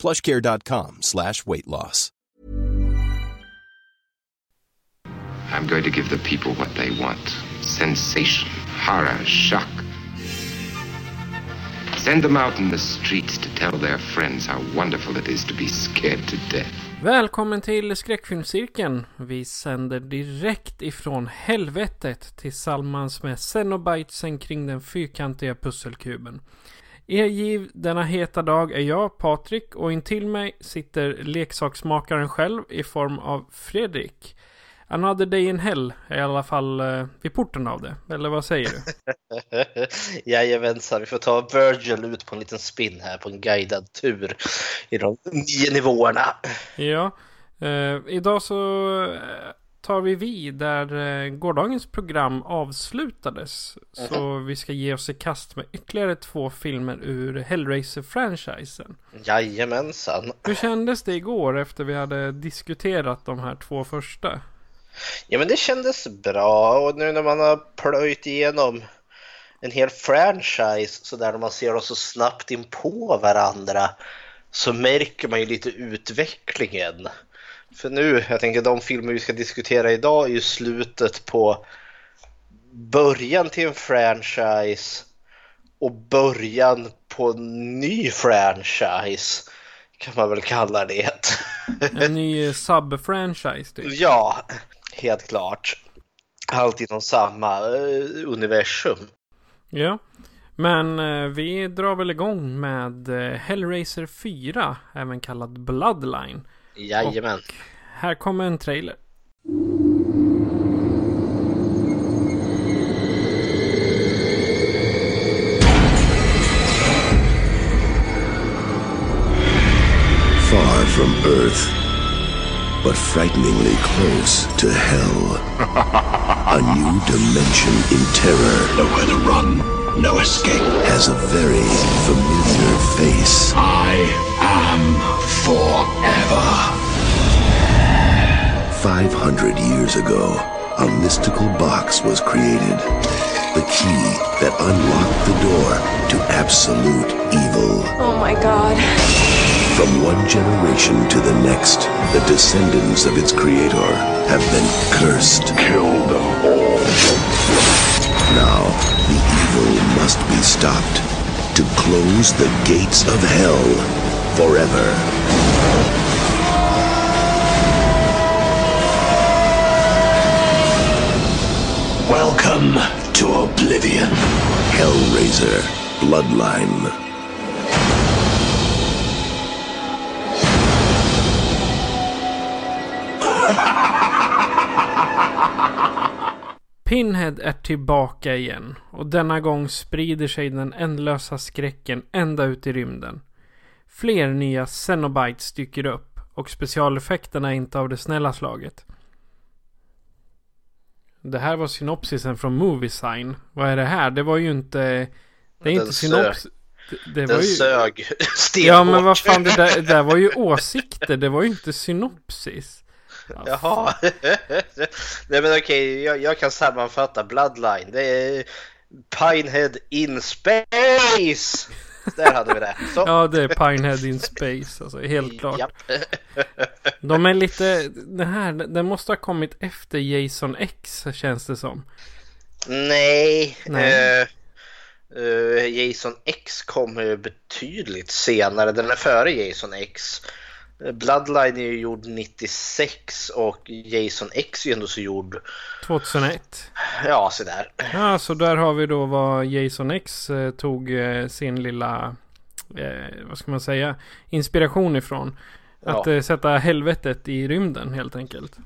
plushcare.com slash weight loss. I'm going to give the people what they want. Sensation, horror, shock. Send them out in the streets to tell their friends how wonderful it is to be scared to death. Välkommen till skräckfilmscirkeln. Vi sänder direkt ifrån helvetet tillsammans med Xenobitesen kring den fyrkantiga pusselkuben. Er giv denna heta dag är jag, Patrik, och intill mig sitter leksaksmakaren själv i form av Fredrik. Another day in hell är i alla fall eh, vid porten av det. Eller vad säger du? Jajamensan, vi får ta Virgil ut på en liten spin här på en guidad tur i de nio nivåerna. Ja, eh, idag så eh, tar vi vid där eh, gårdagens program avslutades. Så vi ska ge oss i kast med ytterligare två filmer ur Hellraiser-franchisen. Jajamensan. Hur kändes det igår efter vi hade diskuterat de här två första? Ja men det kändes bra och nu när man har plöjt igenom en hel franchise så där man ser dem så snabbt in på varandra så märker man ju lite utvecklingen. För nu, jag tänker de filmer vi ska diskutera idag är ju slutet på början till en franchise och början på en ny franchise kan man väl kalla det. En ny sub-franchise typ. Ja, helt klart. Allt inom samma eh, universum. Ja. Men eh, vi drar väl igång med eh, Hellraiser 4, även kallad Bloodline. Jajamän. Och här kommer en trailer. Far from Earth, but frighteningly close to hell. A new dimension in terror Nowhere to run, no escape. has a very familiar face. I am forever. 500 years ago, a mystical box was created. The key that unlocked the door to absolute evil. Oh my god. From one generation to the next, the descendants of its creator have been cursed. Kill them all. Now, the evil must be stopped to close the gates of hell forever. Welcome to Oblivion. Hellraiser Bloodline. Pinhead är tillbaka igen och denna gång sprider sig den ändlösa skräcken ända ut i rymden. Fler nya Xenobites dyker upp och specialeffekterna är inte av det snälla slaget. Det här var synopsisen från Moviesign. Vad är det här? Det var ju inte... Det är Den inte synops... Det, det var ju... sög stenhårt. Ja men vad fan det där, det där var ju åsikter. Det var ju inte synopsis. Jaha. Nej men okej, jag, jag kan sammanfatta Bloodline. Det är Pinehead in space! Där hade vi det. Så. Ja det är Pinehead in Space. Alltså helt klart. Japp. De är lite, den här, den måste ha kommit efter Jason X känns det som. Nej. Nej. eh, eh, Jason X kommer ju betydligt senare. Den är före Jason X. Bloodline är ju gjord 96 och Jason X är ju ändå så gjord, 2001. ja sådär. Ja, så där har vi då vad Jason X eh, tog eh, sin lilla, eh, vad ska man säga, inspiration ifrån. Att Ja. eh, sätta helvetet i rymden helt enkelt.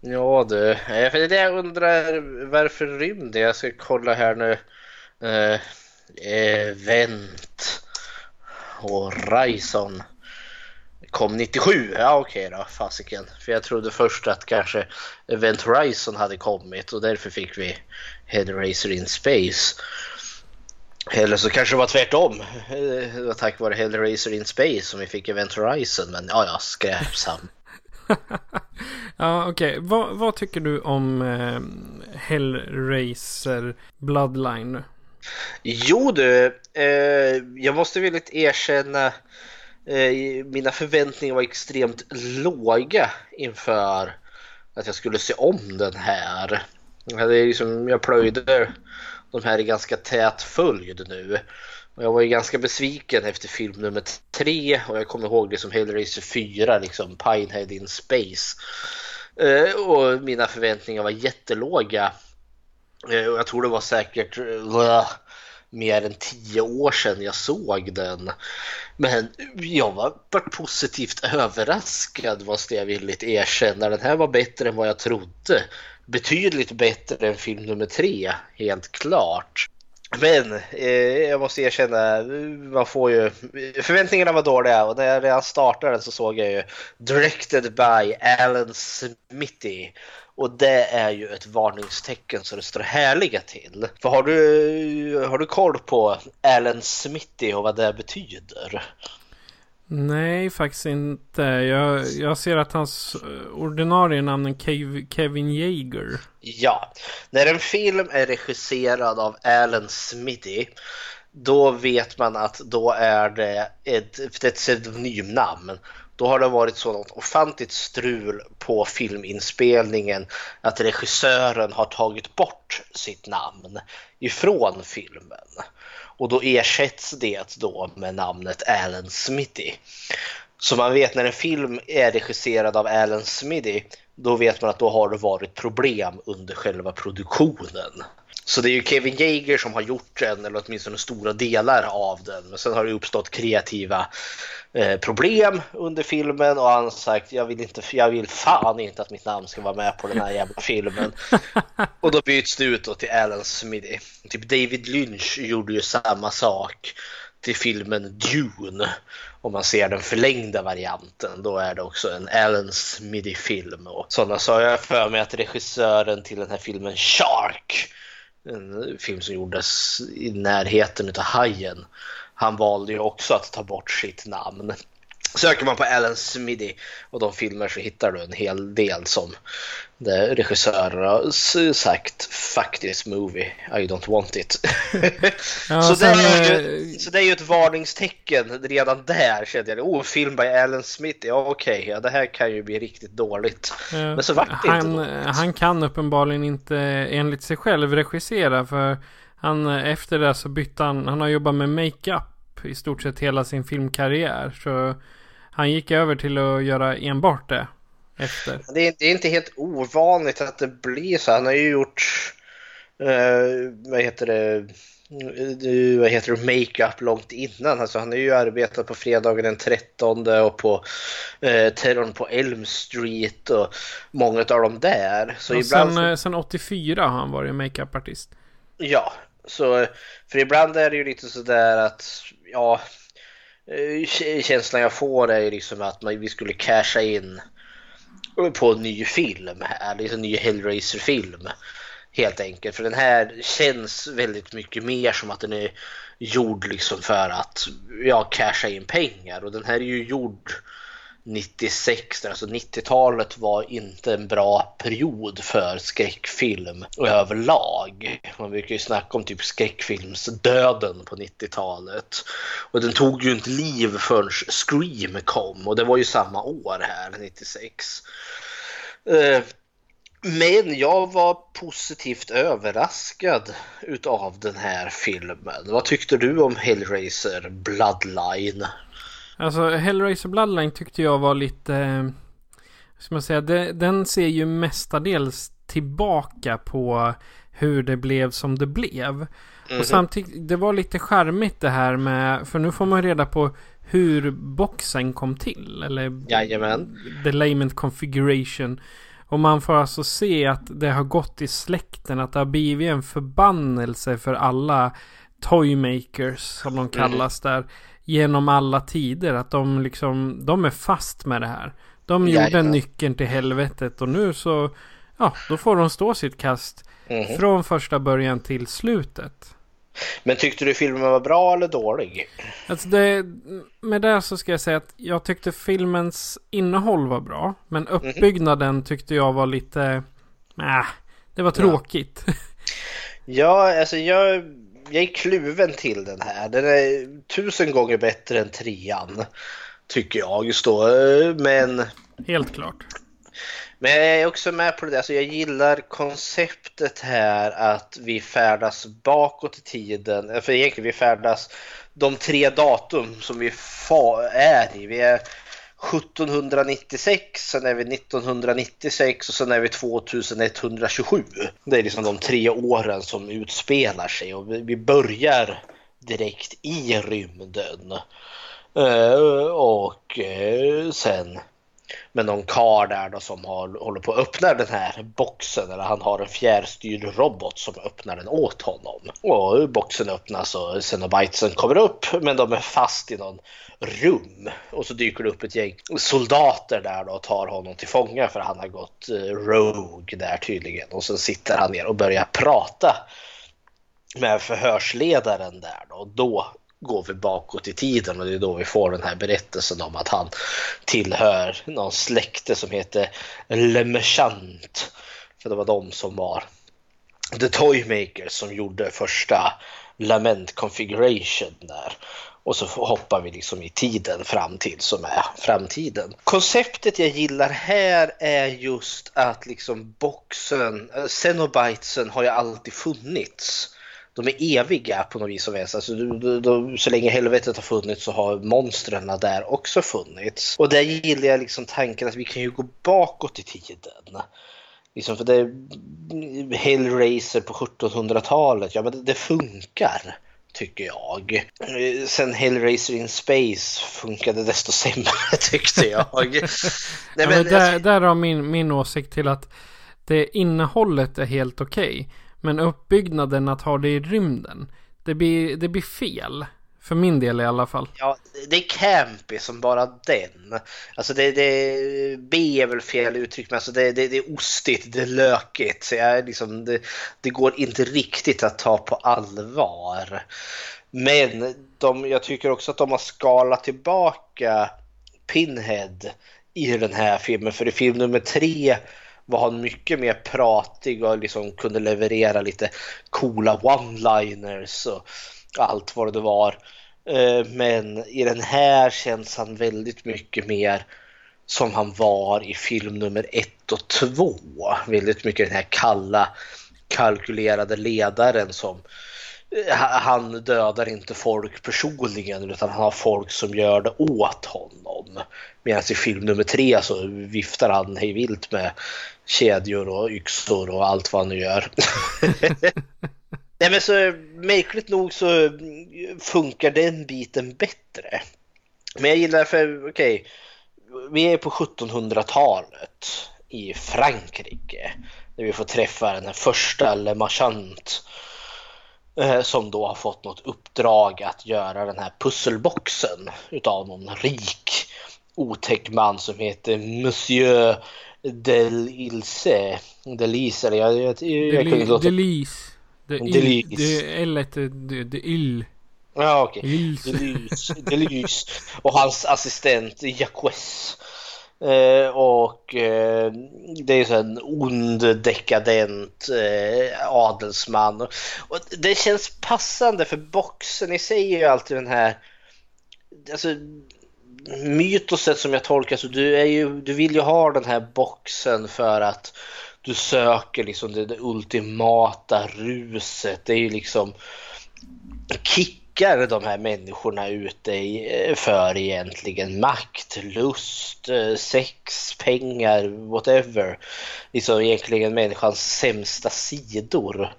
Ja du, för det är det jag undrar varför rymden? Jag ska kolla här nu. Event Horizon. Kom 97. Ja okej då, fasiken. För jag trodde först att kanske Event Horizon hade kommit och därför fick vi Hellraiser in Space. Eller så kanske det var tvärtom. Eh, Det var tack vare Hellraiser in Space som vi fick Event Horizon. Men ja, ja, skräpsam. Ja, okej. Vad, vad tycker du om eh, Hellraiser Bloodline? Jo du, eh, jag måste villigt erkänna Eh, mina förväntningar var extremt låga inför att jag skulle se om den här. Jag, är liksom, jag plöjde de här i ganska tät följd nu. Och jag var ju ganska besviken efter film nummer tre och jag kommer ihåg det som Hellraiser 4, liksom Pinehead in Space. Eh, och mina förväntningar var jättelåga. Eh, och jag tror det var säkert Blah, mer än tio år sedan jag såg den. Men jag var var positivt överraskad måste jag villigt erkänna. Den här var bättre än vad jag trodde. Betydligt bättre än film nummer tre, helt klart. Men eh, jag måste erkänna, man får ju, förväntningarna var dåliga och när jag redan startade den så såg jag ju Directed by Alan Smithy. Och det är ju ett varningstecken så det står härliga till. För har du, har du koll på Alan Smithy och vad det betyder? Nej, faktiskt inte. Jag, jag ser att hans ordinarie namn är Kev, Kevin Yeager. Ja, när en film är regisserad av Alan Smithy då vet man att då är det ett, ett pseudonymnamn. Då har det varit sådant ofantligt strul på filminspelningen att regissören har tagit bort sitt namn ifrån filmen. Och då ersätts det då med namnet Alan Smithy. Så man vet när en film är regisserad av Alan Smithy då vet man att då har det varit problem under själva produktionen. Så det är ju Kevin Yeager som har gjort den, eller åtminstone stora delar av den. Men sen har det uppstått kreativa eh, problem under filmen och han har sagt jag vill, inte, jag vill fan inte att mitt namn ska vara med på den här jävla filmen. och då byts det ut till Alan Smithy. Typ David Lynch gjorde ju samma sak till filmen Dune. Om man ser den förlängda varianten då är det också en Alan Smithy-film. Och sådana så har jag för mig att regissören till den här filmen Shark en film som gjordes i närheten av Hajen. Han valde ju också att ta bort sitt namn. Söker man på Alan Smithy och de filmer så hittar du en hel del som regissörer har sagt Fuck this movie, I don't want it. Ja, så, sen, det är ju, eh, så det är ju ett varningstecken redan där kände jag. Oh, film by Alan Smith, ja okej, ja, det här kan ju bli riktigt dåligt. eh, Men så vart det han, inte dåligt. han kan uppenbarligen inte enligt sig själv regissera för han efter det så bytte han, han har jobbat med makeup i stort sett hela sin filmkarriär. Så han gick över till att göra enbart det efter. Det är, det är inte helt ovanligt att det blir så. Han har ju gjort, eh, vad heter det, eh, vad heter det, makeup långt innan. Alltså han har ju arbetat på fredagen den 13 och på eh, Terrorn på Elm Street och många av dem där. Så Och ibland, sen, eh, sen 84 har han varit makeupartist. ja, så för ibland är det ju lite sådär att, ja, Eh, känslan jag får är liksom att man, vi skulle casha in på en ny film här, liksom en ny Hellraiser-film. Helt enkelt, för den här känns väldigt mycket mer som att den är gjord liksom för att ja, casha in pengar och den här är ju gjord 96, alltså 90-talet var inte en bra period för skräckfilm överlag. Man brukar ju snacka om typ skräckfilmsdöden på 90-talet. Och den tog ju inte liv förrän Scream kom och det var ju samma år här, 96. Eh, men jag var positivt överraskad utav den här filmen. Vad tyckte du om Hellraiser Bloodline? Alltså Hellraiser Bloodline tyckte jag var lite... eh, Ska man säga? Det, den ser ju mestadels tillbaka på hur det blev som det blev. Och samtidigt, det var lite charmigt det här med... För nu får man reda på hur boxen kom till. Eller Jajamän. the layman configuration. Och man får alltså se att det har gått i släkten. Att det har blivit en förbannelse för alla toymakers som de kallas där. Genom alla tider. Att de liksom, de är fast med det här. De gjorde Jajamän. nyckeln till helvetet och nu så, ja, då får de stå sitt kast. Mhm. Från första början till slutet. Men tyckte du filmen var bra eller dålig? Alltså det, med det så ska jag säga att jag tyckte filmens innehåll var bra. Men uppbyggnaden tyckte jag var lite... Äh, det var tråkigt. Ja, alltså jag, jag är kluven till den här. Den är tusen gånger bättre än trean. Tycker jag just då. Men, Helt klart. men jag är också med på det. Alltså jag gillar konceptet här att vi färdas bakåt i tiden. För egentligen vi färdas de tre datum som vi är i. Vi är 1796, sen är vi 1996 och sen är vi 2127. Det är liksom de tre åren som utspelar sig och vi börjar direkt i rymden. Eh, och eh, sen med någon kar där då som har, håller på att öppna den här boxen eller han har en fjärrstyrd robot som öppnar den åt honom. Och boxen öppnas och Xenobitesen kommer upp men de är fast i någon rum och så dyker det upp ett gäng soldater där då och tar honom till fånga för han har gått eh, rogue där tydligen och sen sitter han ner och börjar prata med förhörsledaren där då. Och då går vi bakåt i tiden och det är då vi får den här berättelsen om att han tillhör någon släkte som heter Le Merchant. För det var de som var The Toymakers som gjorde första Lament Configuration där. Och så hoppar vi liksom i tiden fram till som är framtiden. Konceptet jag gillar här är just att liksom boxen, eh, Cenobitesen har ju alltid funnits. De är eviga på något vis och vis. Alltså, du- du- du- så länge helvetet har funnits så har monstren där också funnits. Och där gillar jag liksom tanken att vi kan ju gå bakåt i tiden. Liksom för det Hellraiser på 1700-talet, ja men det, det funkar. Tycker jag. Sen Hellraiser in Space funkade desto sämre tyckte jag. Nej, Ja, men men, där, alltså, där har min, min åsikt till att det innehållet är helt okej. Men uppbyggnaden att ha det i rymden. Det blir, det blir fel. För min del i alla fall. Ja, det är campy som bara den. Alltså det, det B är väl fel uttryck men alltså det, det, det är ostigt, det är lökigt. Så jag, liksom, det, det går inte riktigt att ta på allvar. Men de, jag tycker också att de har skalat tillbaka Pinhead i den här filmen. För i film nummer tre var han mycket mer pratig och liksom kunde leverera lite coola one-liners och allt vad det var. Eh, men i den här känns han väldigt mycket mer som han var i film nummer ett och två. Väldigt mycket den här kalla kalkylerade ledaren som eh, han dödar inte folk personligen utan han har folk som gör det åt honom. Medan i film nummer tre så viftar han hej vilt med kedjor och yxor och allt vad han nu gör. Nej men så märkligt nog så funkar den biten bättre. Men jag gillar för, okej, vi är på 1700-talet i Frankrike. Där vi får träffa den här första Le Marchant eh, som då har fått något uppdrag att göra den här pusselboxen utav någon rik otäck man som heter Monsieur Delilse. Delise, eller jag, jag, jag, jag kunde låta... Delis. Det Delis. il. Det är det, det ill. Ja, okej. Delys, Delys och hans assistent Jacques. Eh, och eh, det är så en ond dekadent eh, adelsman. Och det känns passande för boxen i sig är ju alltid den här alltså, mytoset som jag tolkar så du, är ju, du vill ju ha den här boxen för att du söker liksom det, det ultimata ruset. Det är ju liksom lockar de här människorna ute i, eh, för egentligen makt, lust, eh, sex, pengar, whatever. Liksom egentligen människans sämsta sidor.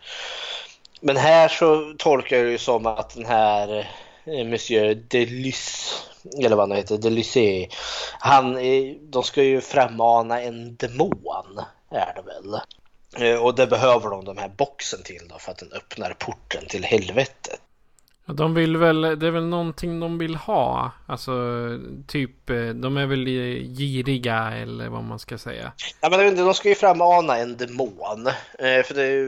Men här så tolkar jag det som att den här eh, Monsieur Delys, eller vad han heter, Delysé, han, de ska ju frammana en demon, är det väl. Och det behöver de den här boxen till då för att den öppnar porten till helvetet. De vill väl, det är väl någonting de vill ha. Alltså typ, eh, de är väl eh, giriga eller vad man ska säga. Ja, men de ska ju framana en demon. Eh, för det,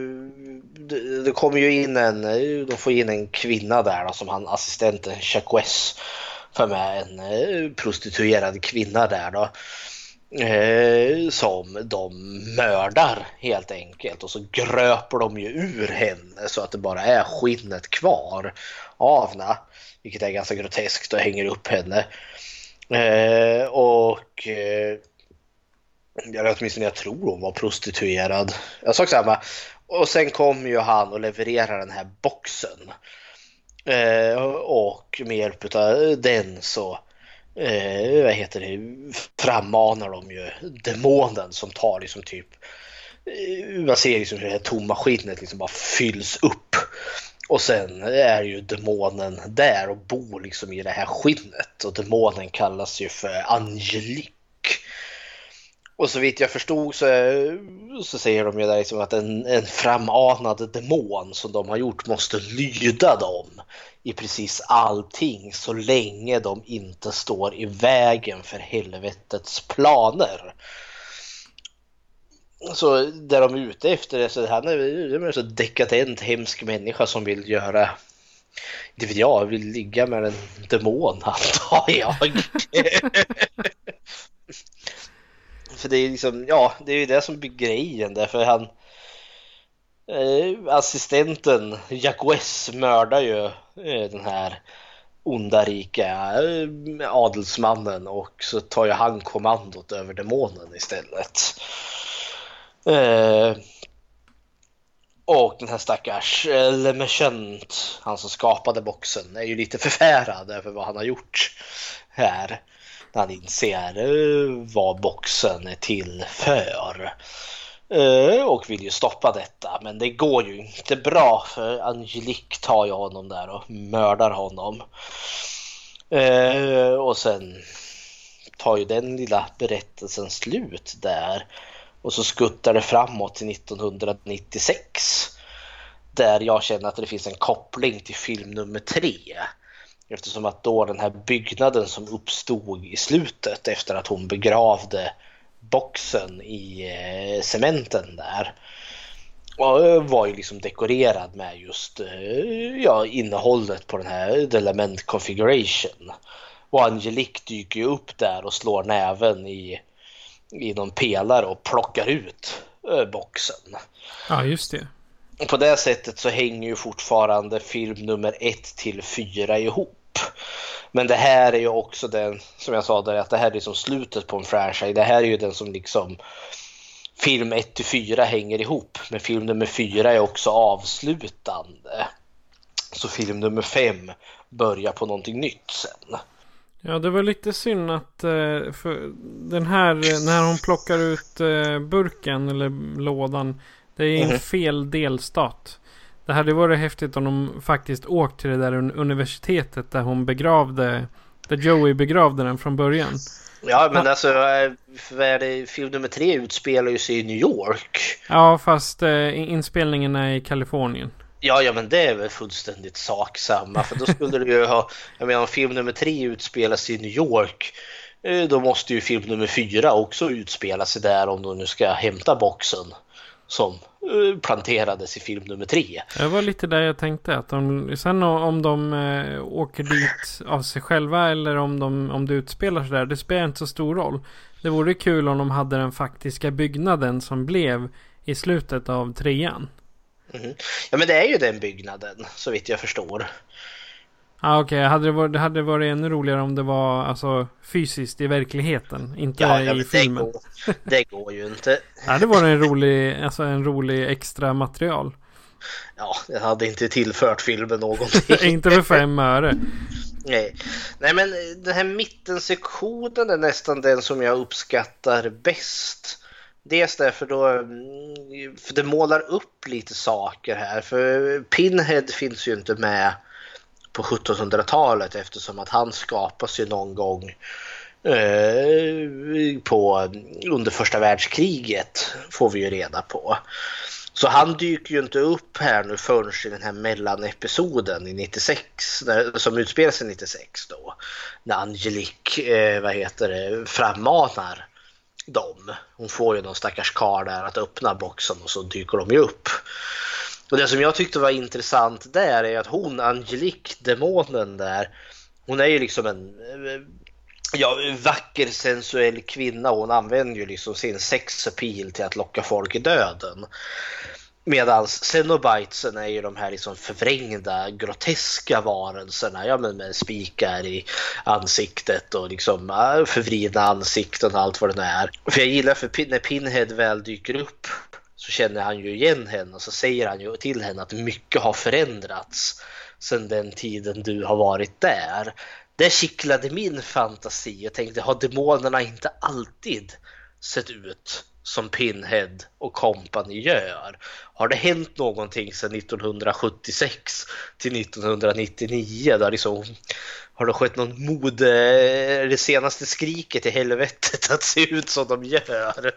det, det kommer ju in en, de får in en kvinna där då, som han assistenten Chuck för med en prostituerad kvinna där då. Eh, som de mördar helt enkelt och så gröper de ju ur henne så att det bara är skinnet kvar av. Vilket är ganska groteskt och hänger upp henne. Eh, och eh, jag vet åtminstone jag tror hon var prostituerad. Jag sa samma. Och sen kom ju han och levererade den här boxen. Eh, och med hjälp av den så eh, vad heter det, frammanar de ju demonen som tar liksom typ eh, man ser liksom hur det här tomma skinnet liksom bara fylls upp. Och sen är ju demonen där och bor liksom i det här skinnet och demonen kallas ju för Angelique. Och så vitt jag förstod så, så säger de ju där liksom att en, en framanad demon som de har gjort måste lyda dem i precis allting så länge de inte står i vägen för helvetets planer. Så det de är ute efter är så han är, en så dekadent hemsk människa som vill göra det vet jag, vill ligga med en demon antar jag. för det är liksom, ja, det är ju det som blir grejen därför han eh, assistenten Jack West mördar ju eh, den här onda rika eh, adelsmannen och så tar ju han kommandot över demonen istället. Eh, och den här stackars eh, Lemechent, han som skapade boxen, är ju lite förfärad över vad han har gjort här. När han inser eh, vad boxen är till för. Eh, och vill ju stoppa detta men det går ju inte bra för Angelique tar ju honom där och mördar honom. Och sen tar ju den lilla berättelsen slut där. Och så skuttar det framåt till 1996. Där jag känner att det finns en koppling till film nummer tre. Eftersom att då den här byggnaden som uppstod i slutet efter att hon begravde boxen i eh, cementen där eh, var ju liksom dekorerad med just eh, ja, innehållet på den här element configuration. Och Angelique dyker ju upp där och slår näven i i någon pelare och plockar ut boxen. Ja, just det. På det sättet så hänger ju fortfarande film nummer ett till fyra ihop. Men det här är ju också den, som jag sa där, att det här är liksom slutet på en franchise. Det här är ju den som liksom film 1 till 4 hänger ihop. Men film nummer 4 är också avslutande. Så film nummer 5 börjar på någonting nytt sen. Ja, det var lite synd att eh, för den här, när hon plockar ut eh, burken eller lådan. Det är en fel delstat. Det hade varit häftigt om de faktiskt åkt till det där universitetet där hon begravde, där Joey begravde den från början. Ja, men alltså, det, film nummer tre utspelar ju sig i New York. Ja, fast eh, inspelningen är i Kalifornien. Ja, ja, men det är väl fullständigt saksamma. För då skulle du ju ha, jag menar om film nummer tre utspelar sig i New York, eh, då måste ju film nummer fyra också utspela sig där om de nu ska hämta boxen som eh, planterades i film nummer tre. Det var lite där jag tänkte. Att de, sen om de eh, åker dit av sig själva eller om, de, om det utspelar sig där, det spelar inte så stor roll. Det vore kul om de hade den faktiska byggnaden som blev i slutet av trean. Mm. Ja men det är ju den byggnaden så vitt jag förstår. Ah, Okej, okay. hade det, varit, det hade varit ännu roligare om det var alltså, fysiskt i verkligheten. Inte ja, ja, i filmen. Det går, det går ju inte. ja, det var en rolig, alltså, en rolig extra material. Ja, det hade inte tillfört filmen någonting. inte för fem öre. Nej. Nej, men den här mittensektionen är nästan den som jag uppskattar bäst. Dels därför då, mm, för det målar upp lite saker här. För Pinhead finns ju inte med på 1700-talet eftersom att han skapas ju någon gång eh, på, under första världskriget får vi ju reda på. Så han dyker ju inte upp här nu förrän i den här mellanepisoden i 96, när, som utspelar sig 96 då. När Angelique, eh, vad heter det, frammanar dem. Hon får ju någon stackars karl där att öppna boxen och så dyker de ju upp. Och det som jag tyckte var intressant där är att hon, Angelique, demonen där, hon är ju liksom en ja, vacker sensuell kvinna och hon använder ju liksom sin sex appeal till att locka folk i döden. Medan Cenobitesen är ju de här liksom förvrängda, groteska varelserna. Ja, men med spikar i ansiktet och liksom förvridna ansikten och allt vad det är. För jag gillar för när Pinhead väl dyker upp så känner han ju igen henne och så säger han ju till henne att mycket har förändrats sedan den tiden du har varit där. Det kittlade min fantasi. och tänkte, har demonerna inte alltid sett ut som Pinhead och kompani gör? Har det hänt någonting sedan 1976 till 1999? Där liksom, har det skett någon mode, det senaste skriket i helvetet att se ut som de gör?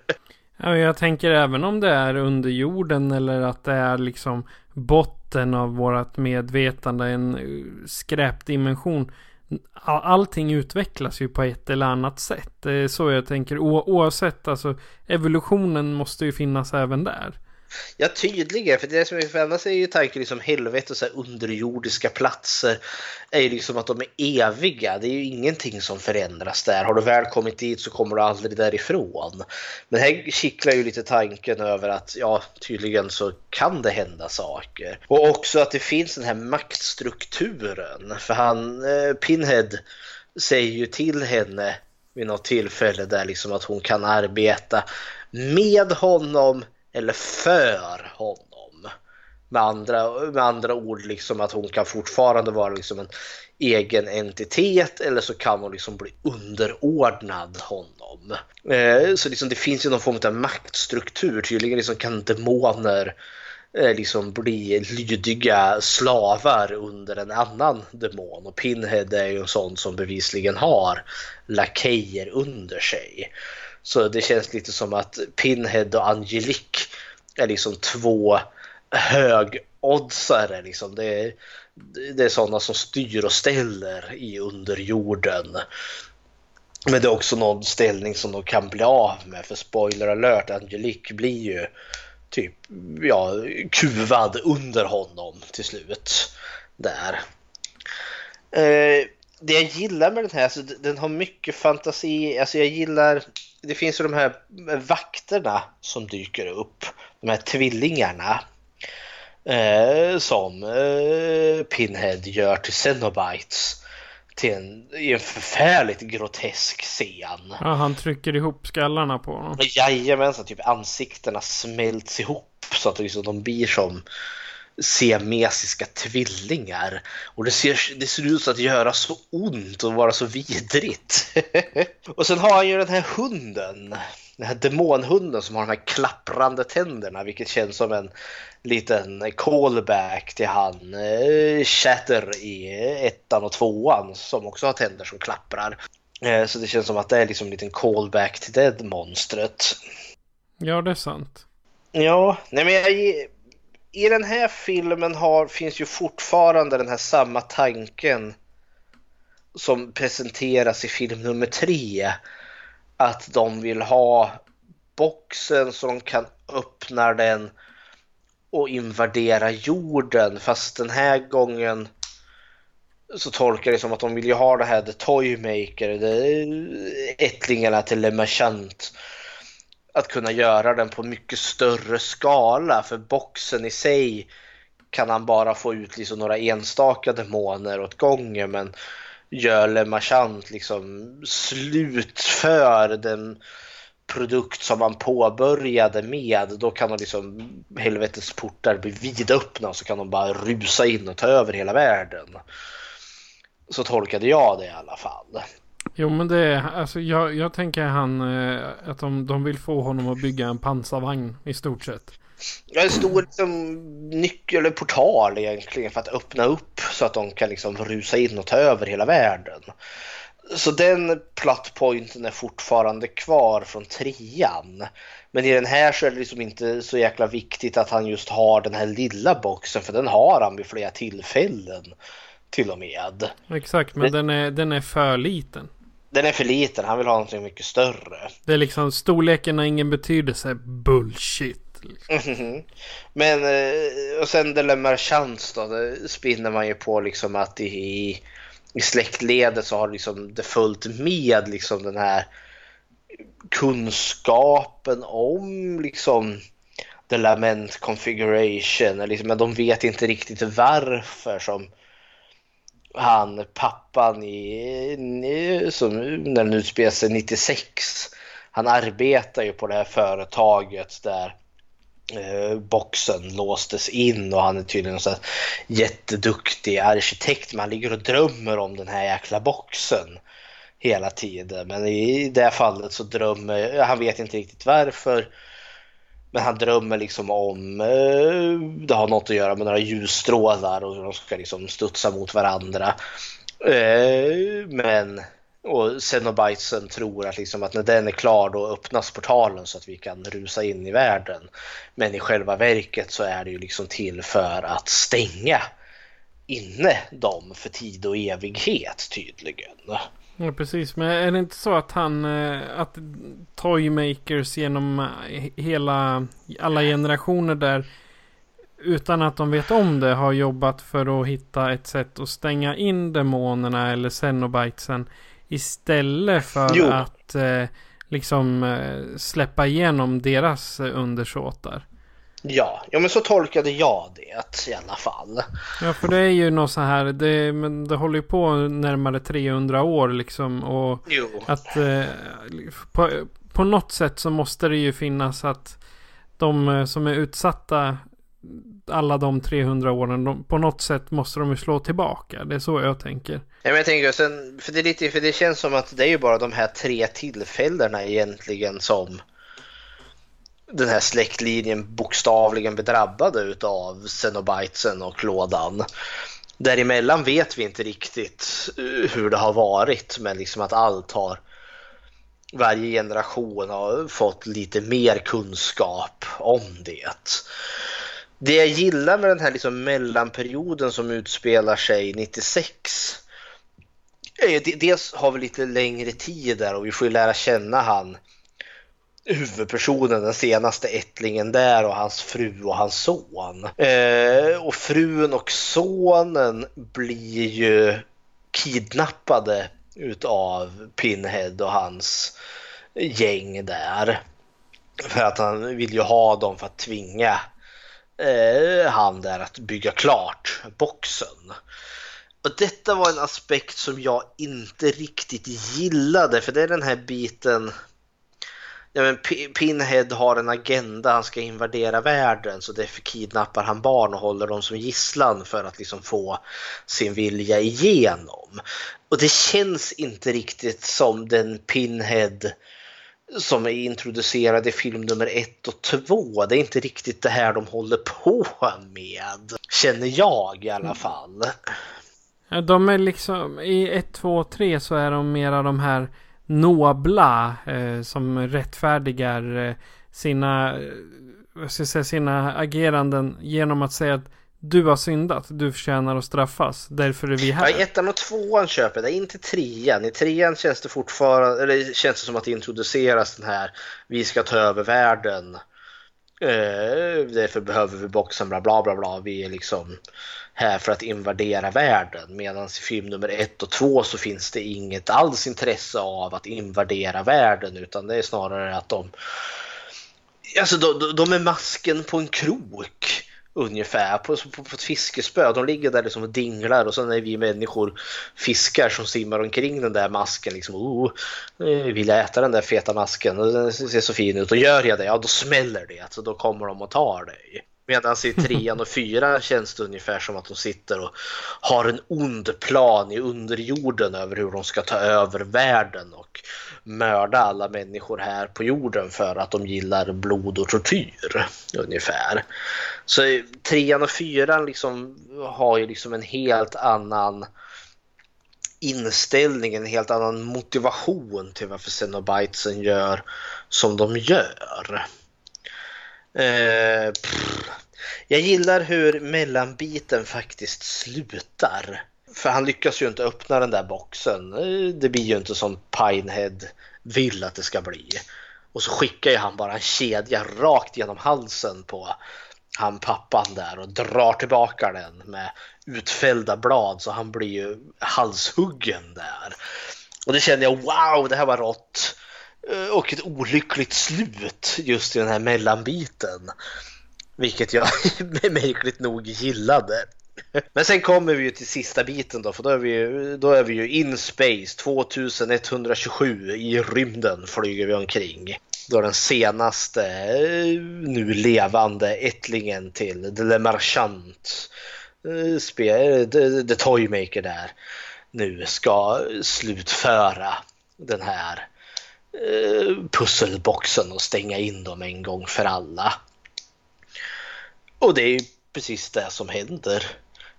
Ja, jag tänker även om det är under jorden eller att det är liksom botten av vårt medvetande, en eh, skräpdimension allting utvecklas ju på ett eller annat sätt. Det är så jag tänker. O oavsett, alltså evolutionen måste ju finnas även där. Ja, tydligen. För det som är annars är ju tanken liksom helvete och så här underjordiska platser är ju liksom att de är eviga. Det är ju ingenting som förändras där. Har du väl kommit dit så kommer du aldrig därifrån. Men här kittlar ju lite tanken över att ja, tydligen så kan det hända saker. Och också att det finns den här maktstrukturen. För han, eh, Pinhead säger ju till henne vid något tillfälle där liksom att hon kan arbeta med honom eller för honom. Med andra, med andra ord liksom att hon kan fortfarande vara liksom en egen entitet eller så kan hon liksom bli underordnad honom. Eh, så liksom det finns ju någon form av maktstruktur. Tydligen liksom kan demoner eh, liksom bli lydiga slavar under en annan demon. Och Pinhead är ju en sån som bevisligen har lakejer under sig. Så det känns lite som att Pinhead och Angelique är liksom två högoddsare. Liksom. Det, är, det är sådana som styr och ställer i underjorden. Men det är också någon ställning som de kan bli av med. För spoiler alert, Angelique blir ju typ ja, kuvad under honom till slut. Där. Eh, det jag gillar med den här, alltså, den har mycket fantasi. Alltså jag gillar det finns ju de här vakterna som dyker upp. De här tvillingarna. Eh, som eh, Pinhead gör till Cenobites. Till en, i en förfärligt grotesk scen. Ja, han trycker ihop skallarna på dem. Jajamensan, typ ansiktena smälts ihop så att liksom de blir som siamesiska tvillingar. Och det ser, det ser ut att göra så ont och vara så vidrigt. och sen har han ju den här hunden. Den här demonhunden som har de här klapprande tänderna vilket känns som en liten callback till han eh, Chatter i ettan och tvåan som också har tänder som klapprar. Eh, så det känns som att det är liksom en liten callback till det monstret. Ja, det är sant. Ja, nej men jag, i den här filmen har, finns ju fortfarande den här samma tanken som presenteras i film nummer tre. Att de vill ha boxen så de kan öppna den och invadera jorden. Fast den här gången så tolkar jag det som att de vill ju ha det här The Toymaker, ättlingarna till Le Marchant att kunna göra den på mycket större skala för boxen i sig kan han bara få ut liksom några enstaka demoner åt gången men gör Le Marchant liksom slutför den produkt som man påbörjade med då kan de liksom helvetets portar bli vidöppna och så kan de bara rusa in och ta över hela världen. Så tolkade jag det i alla fall. Jo men det är, alltså jag, jag tänker han, eh, att de, de vill få honom att bygga en pansarvagn i stort sett. Ja, en stor liksom, nyckel eller portal egentligen för att öppna upp så att de kan liksom rusa in och ta över hela världen. Så den plattpointen är fortfarande kvar från trean. Men i den här så är det liksom inte så jäkla viktigt att han just har den här lilla boxen för den har han vid flera tillfällen till och med. Exakt, men den är, den är för liten. Den är för liten, han vill ha någonting mycket större. Det är liksom storleken har ingen betydelse. Bullshit. Liksom. Mhm. Men eh, och sen det Lemarchans då, det spinner man ju på liksom att i, i släktledet så har liksom det följt med liksom den här kunskapen om liksom the lament configuration. Liksom, men de vet inte riktigt varför som han, pappan i, som, när den utspelar sig 96. Han arbetar ju på det här företaget där eh, boxen låstes in och han är tydligen en jätteduktig arkitekt men han ligger och drömmer om den här jäkla boxen hela tiden. Men i det fallet så drömmer, han vet inte riktigt varför. Men han drömmer liksom om, eh, det har något att göra med några ljusstrålar och de ska liksom studsa mot varandra. Eh, men och Xenobitesen tror att, liksom att när den är klar då öppnas portalen så att vi kan rusa in i världen. Men i själva verket så är det ju liksom till för att stänga inne dem för tid och evighet tydligen. Ja, precis. Men är det inte så att han, eh, att Toymakers genom eh, hela, alla generationer där utan att de vet om det har jobbat för att hitta ett sätt att stänga in demonerna eller Xenobitesen istället för Jo. att eh, liksom släppa igenom deras undersåtar. Ja, ja men så tolkade jag det i alla fall. Ja, för det är ju något så här, det, men det håller ju på närmare 300 år liksom och Jo. att eh, på, på något sätt så måste det ju finnas att de eh, som är utsatta alla de 300 åren, de, på något sätt måste de ju slå tillbaka. Det är så jag tänker. Ja, men jag tänker sen, för det, är lite, för det känns som att det är ju bara de här tre tillfällena egentligen som den här släktlinjen bokstavligen bedrabbade utav Xenobitesen och lådan. Däremellan vet vi inte riktigt eh, hur det har varit men liksom att allt har varje generation har fått lite mer kunskap om det. Det jag gillar med den här liksom mellanperioden som utspelar sig 96 är ju dels har vi lite längre tid där och vi får ju lära känna han huvudpersonen, den senaste ättlingen där och hans fru och hans son. Eh, och frun och sonen blir ju kidnappade utav Pinhead och hans gäng där. För att han vill ju ha dem för att tvinga eh, han där att bygga klart boxen. Och detta var en aspekt som jag inte riktigt gillade för det är den här biten Ja, men Pinhead har en agenda, han ska invadera världen så därför kidnappar han barn och håller dem som gisslan för att liksom få sin vilja igenom. Och det känns inte riktigt som den Pinhead som är introducerad i film nummer ett och två. Det är inte riktigt det här de håller på med. Känner jag i alla fall. De är liksom, i 1, 2, 3 så är de mera de här nobla eh, som rättfärdigar eh, sina, eh, vad ska jag säga, sina ageranden genom att säga att du har syndat, du förtjänar att straffas, därför är vi Ja, här. i ettan och tvåan köper det, inte trean. I trean känns det fortfarande, eller känns det som att det introduceras den här, vi ska ta över världen. Eh, därför behöver vi boxen, bla bla bla bla. Vi är liksom här för att invadera världen. Medan i film nummer ett och två så finns det inget alls intresse av att invadera världen utan det är snarare att de Alltså de, de- är masken på en krok ungefär på, på, på ett fiskespö. De ligger där liksom och dinglar och sen är vi människor fiskar som simmar omkring den där masken. Liksom, oh, eh, vill jag äta den där feta masken? Den ser så fin ut och gör jag det, ja då smäller det. Alltså, då kommer de och tar dig. Medan i trean och fyran känns det ungefär som att de sitter och har en ond plan i underjorden över hur de ska ta över världen och mörda alla människor här på jorden för att de gillar blod och tortyr. Ungefär. Så trean och fyran liksom har ju liksom en helt annan inställning, en helt annan motivation till varför Xenobitesen gör som de gör. Eh, pff jag gillar hur mellanbiten faktiskt slutar. För han lyckas ju inte öppna den där boxen. Det blir ju inte som Pinehead vill att det ska bli. Och så skickar ju han bara en kedja rakt genom halsen på han pappan där och drar tillbaka den med utfällda blad så han blir ju halshuggen där. Och det kände jag, wow, det här var rått. Eh, och ett olyckligt slut just i den här mellanbiten. Vilket jag märkligt nog gillade. Men sen kommer vi ju till sista biten då, för då är vi ju, då är vi ju in space 2127 i rymden flyger vi omkring. Då den senaste eh, nu levande ättlingen till The Le Marchant, eh, spe- eh, The, The Toymaker där, nu ska slutföra den här pusselboxen och stänga in dem en gång för alla. Och det är ju precis det som händer.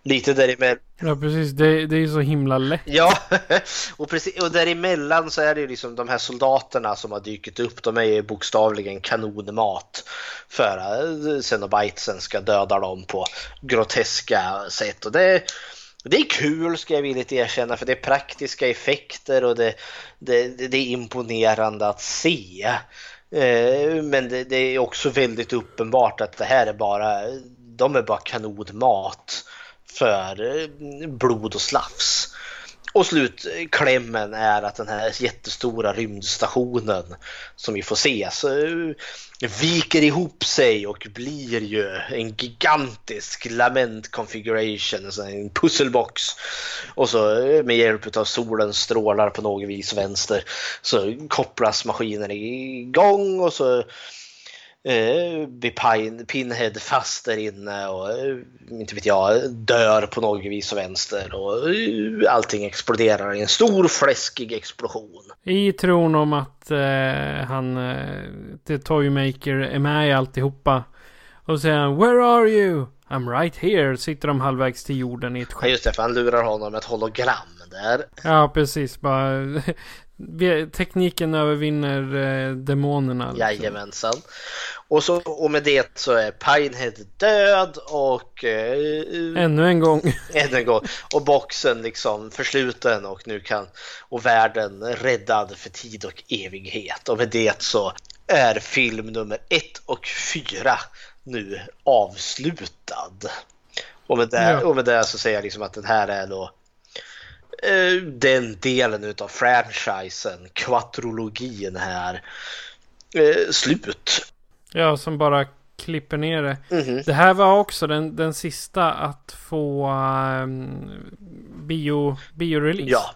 Lite däremellan. Ja, precis. Det, det är ju så himla lätt. Ja, och, precis, och däremellan så är det ju liksom de här soldaterna som har dykt upp. De är ju bokstavligen kanonmat för att Cenobitesen ska döda dem på groteska sätt. Och det, det är kul ska jag villigt erkänna för det är praktiska effekter och det, det, det är imponerande att se. Eh, men det, det är också väldigt uppenbart att det här är bara, de är bara kanonmat för eh, blod och slafs. Och slutklämmen är att den här jättestora rymdstationen som vi får se så eh, viker ihop sig och blir ju en gigantisk lament configuration, alltså en pusselbox. Och så eh, med hjälp av solens strålar på något vis vänster så kopplas maskinen igång och så eh, blir Pine, Pinhead fast där inne och eh, inte vet jag, dör på något vis och vänster och eh, allting exploderar i en stor fläskig explosion. I tron om att eh, han, The Toymaker, är med i alltihopa. Och säger han Where are you? I'm right here. Sitter de halvvägs till jorden i ett Ja skepp. just det, för han lurar honom med ett hologram där. Ja, precis. Bara... Tekniken övervinner eh, demonerna. liksom. Jajamensan. Och, så, och med det så är Pinehead död och eh, Ännu en gång. än en gång. Och boxen liksom försluten och nu kan och världen räddad för tid och evighet. Och med det så är film nummer ett och fyra nu avslutad. Och med det, Ja. och med det så säger jag liksom att den här är då den delen utav franchisen, quattrologin här, eh, slut. Ja, som bara klipper ner det. Mhm. Det här var också den, den sista att få um, bio, bio-release. Ja,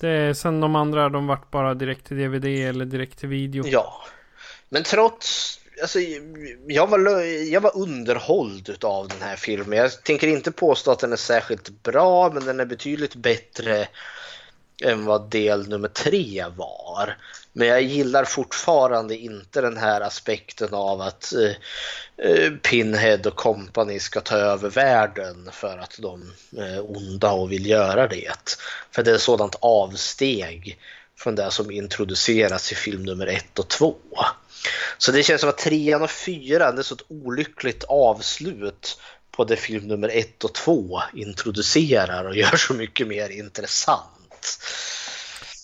Det, sen de andra, de vart bara direkt till DVD eller direkt till video. Ja, men trots... Alltså, jag, var, jag var underhålld av den här filmen. Jag tänker inte påstå att den är särskilt bra, men den är betydligt bättre än vad del nummer tre var. Men jag gillar fortfarande inte den här aspekten av att eh, eh Pinhead och company ska ta över världen för att de är onda och vill göra det. För det är ett sådant avsteg från det som introduceras i film nummer ett och två. Så det känns som att trean och fyran är så ett olyckligt avslut på det film nummer ett och två introducerar och gör så mycket mer intressant.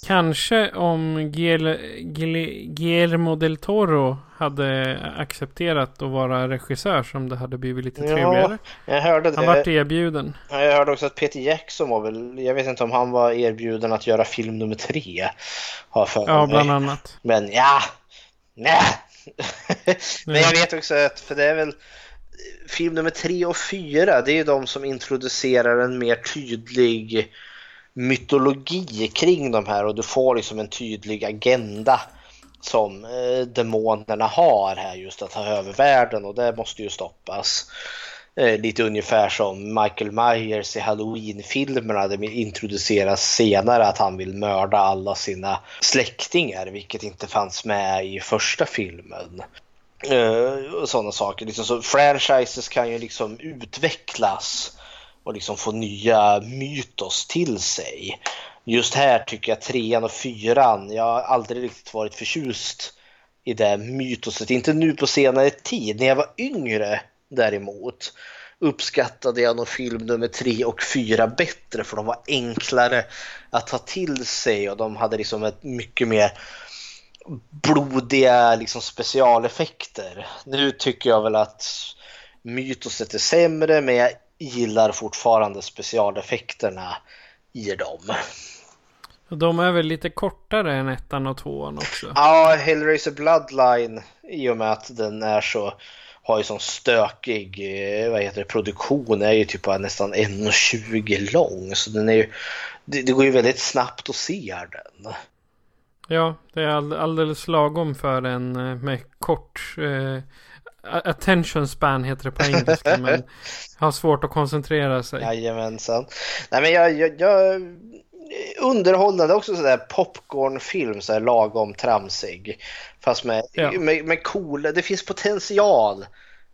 Kanske om Giel- Giel- Guillermo del Toro hade accepterat att vara regissör som det hade blivit lite trevligare. jag hörde Han det. vart erbjuden. Ja, Jag hörde också att Peter Jackson var väl, jag vet inte om han var erbjuden att göra film nummer tre. Har för Ja, bland annat. Men ja, nej. Men jag vet också att, för det är väl film nummer tre och fyra, det är ju de som introducerar en mer tydlig mytologi kring de här och du får liksom en tydlig agenda som eh, demonerna har här just att ta över världen och det måste ju stoppas. Eh, lite ungefär som Michael Myers i Halloween-filmerna. där Det introduceras senare att han vill mörda alla sina släktingar, vilket inte fanns med i första filmen. Eh, sådana saker. Liksom, så franchises kan ju liksom utvecklas och liksom få nya mytos till sig. Just här tycker jag trean och fyran, jag har aldrig riktigt varit förtjust i det mytoset. Inte nu på senare tid. När jag var yngre däremot uppskattade jag nog film nummer tre och fyra bättre för de var enklare att ta till sig och de hade liksom ett mycket mer blodiga liksom specialeffekter. Nu tycker jag väl att mytoset är sämre men jag gillar fortfarande specialeffekterna i dem. De är väl lite kortare än ettan och tvåan också? Ja, Hellraiser Bloodline i och med att den är så har ju sån stökig eh, vad heter det, produktion är ju typ nästan 1,20 lång så den är ju, det, det, går ju väldigt snabbt att se den. Ja, det är alldeles lagom för en eh, med kort eh, attention span heter det på engelska men har svårt att koncentrera sig. Jajamensan. Nej men jag, jag, jag underhållande också sådär popcornfilm, så lagom tramsig. Fast med, ja. med, med cool, det finns potential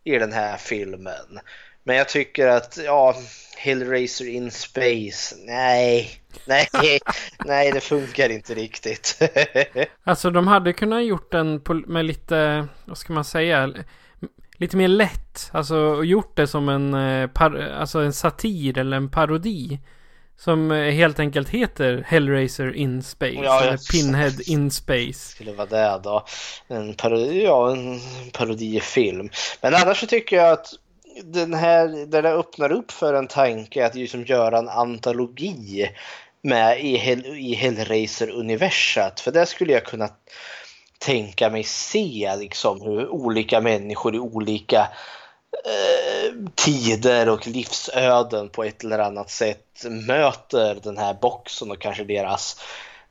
i den här filmen. Men jag tycker att, ja, Hillraiser in Space, nej, nej, nej det funkar inte riktigt. alltså de hade kunnat gjort den med lite, vad ska man säga, lite mer lätt. Alltså gjort det som en, eh, par, alltså en satir eller en parodi. Som eh, helt enkelt heter Hellraiser in Space. Ja, eller Pinhead in Space. Skulle vara det då. En parodi, ja, en parodifilm. Men annars så tycker jag att den här, där det öppnar upp för en tanke att liksom göra en antologi med i, Hell, i Hellraiser-universat. För där skulle jag kunna tänka mig se liksom hur olika människor i olika Eh, tider och livsöden på ett eller annat sätt möter den här boxen och kanske deras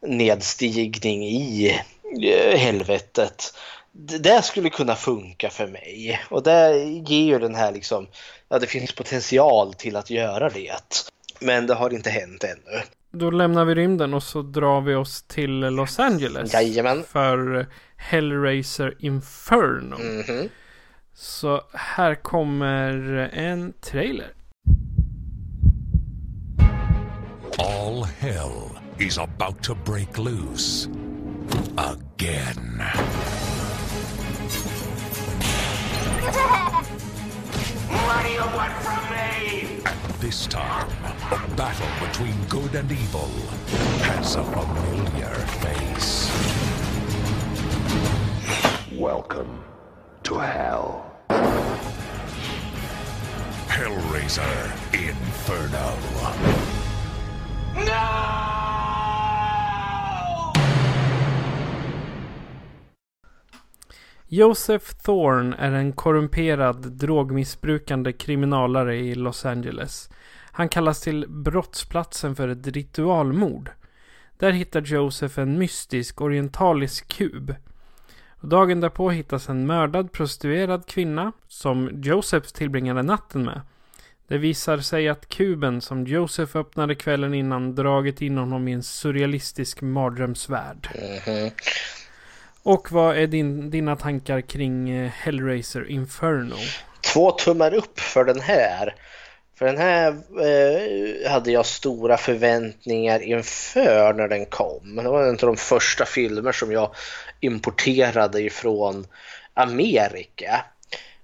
nedstigning i eh, helvetet. Det skulle kunna funka för mig och det ger ju den här liksom, ja det finns potential till att göra det. Men det har inte hänt ännu. Då lämnar vi rymden och så drar vi oss till Los Angeles. Jajamän. För Hellraiser Inferno. Mm -hmm. Så här kommer en trailer. All hell is about to break loose. Again. What do you want from me? And this time, a battle between good and evil has a familiar face. Welcome to hell. Hellraiser Inferno. No! Joseph Thorne är en korrumperad drogmissbrukande kriminalare i Los Angeles. Han kallas till brottsplatsen för ett ritualmord. Där hittar Joseph en mystisk orientalisk kub Dagen därpå hittas en mördad prostituerad kvinna som Joseph tillbringade natten med. Det visar sig att kuben som Joseph öppnade kvällen innan dragit in honom i en surrealistisk mardrömsvärld. Mm -hmm. Och vad är din, dina tankar kring eh, Hellraiser Inferno? Två tummar upp för den här. För den här eh, hade jag stora förväntningar inför när den kom. Det var en av de första filmer som jag importerade ifrån Amerika.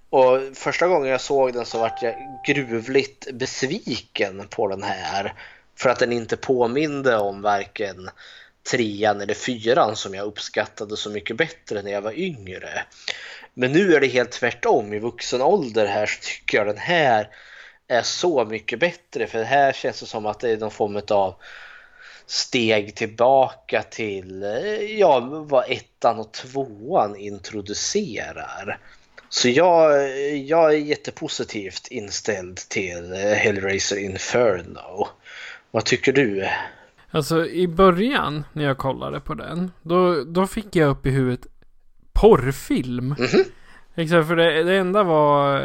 Och första gången jag såg den så vart jag gruvligt besviken på den här. För att den inte påminde om varken trean eller fyran som jag uppskattade så mycket bättre när jag var yngre. Men nu är det helt tvärtom. I vuxen ålder här så tycker jag den här är så mycket bättre. För här känns det som att det är någon form av steg tillbaka till ja, vad ettan och tvåan introducerar. Så jag, jag är jättepositivt inställd till Hellraiser Inferno. Vad tycker du? Alltså i början när jag kollade på den. Då, då fick jag upp i huvudet porrfilm. Mm -hmm. Exakt, för det, det enda var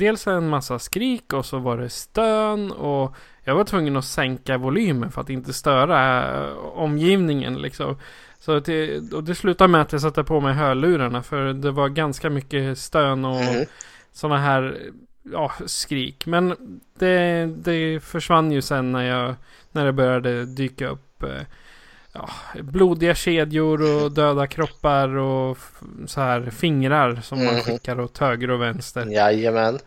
dels en massa skrik och så var det stön och jag var tvungen att sänka volymen för att inte störa äh, omgivningen liksom. Så det, och det slutade med att jag satte på mig hörlurarna för det var ganska mycket stön och mm. sådana här ja, skrik. Men det, det försvann ju sen när, jag, när det började dyka upp eh, ja, blodiga kedjor och döda kroppar och så här fingrar som man Mhm. skickar åt höger och vänster. Jajamän.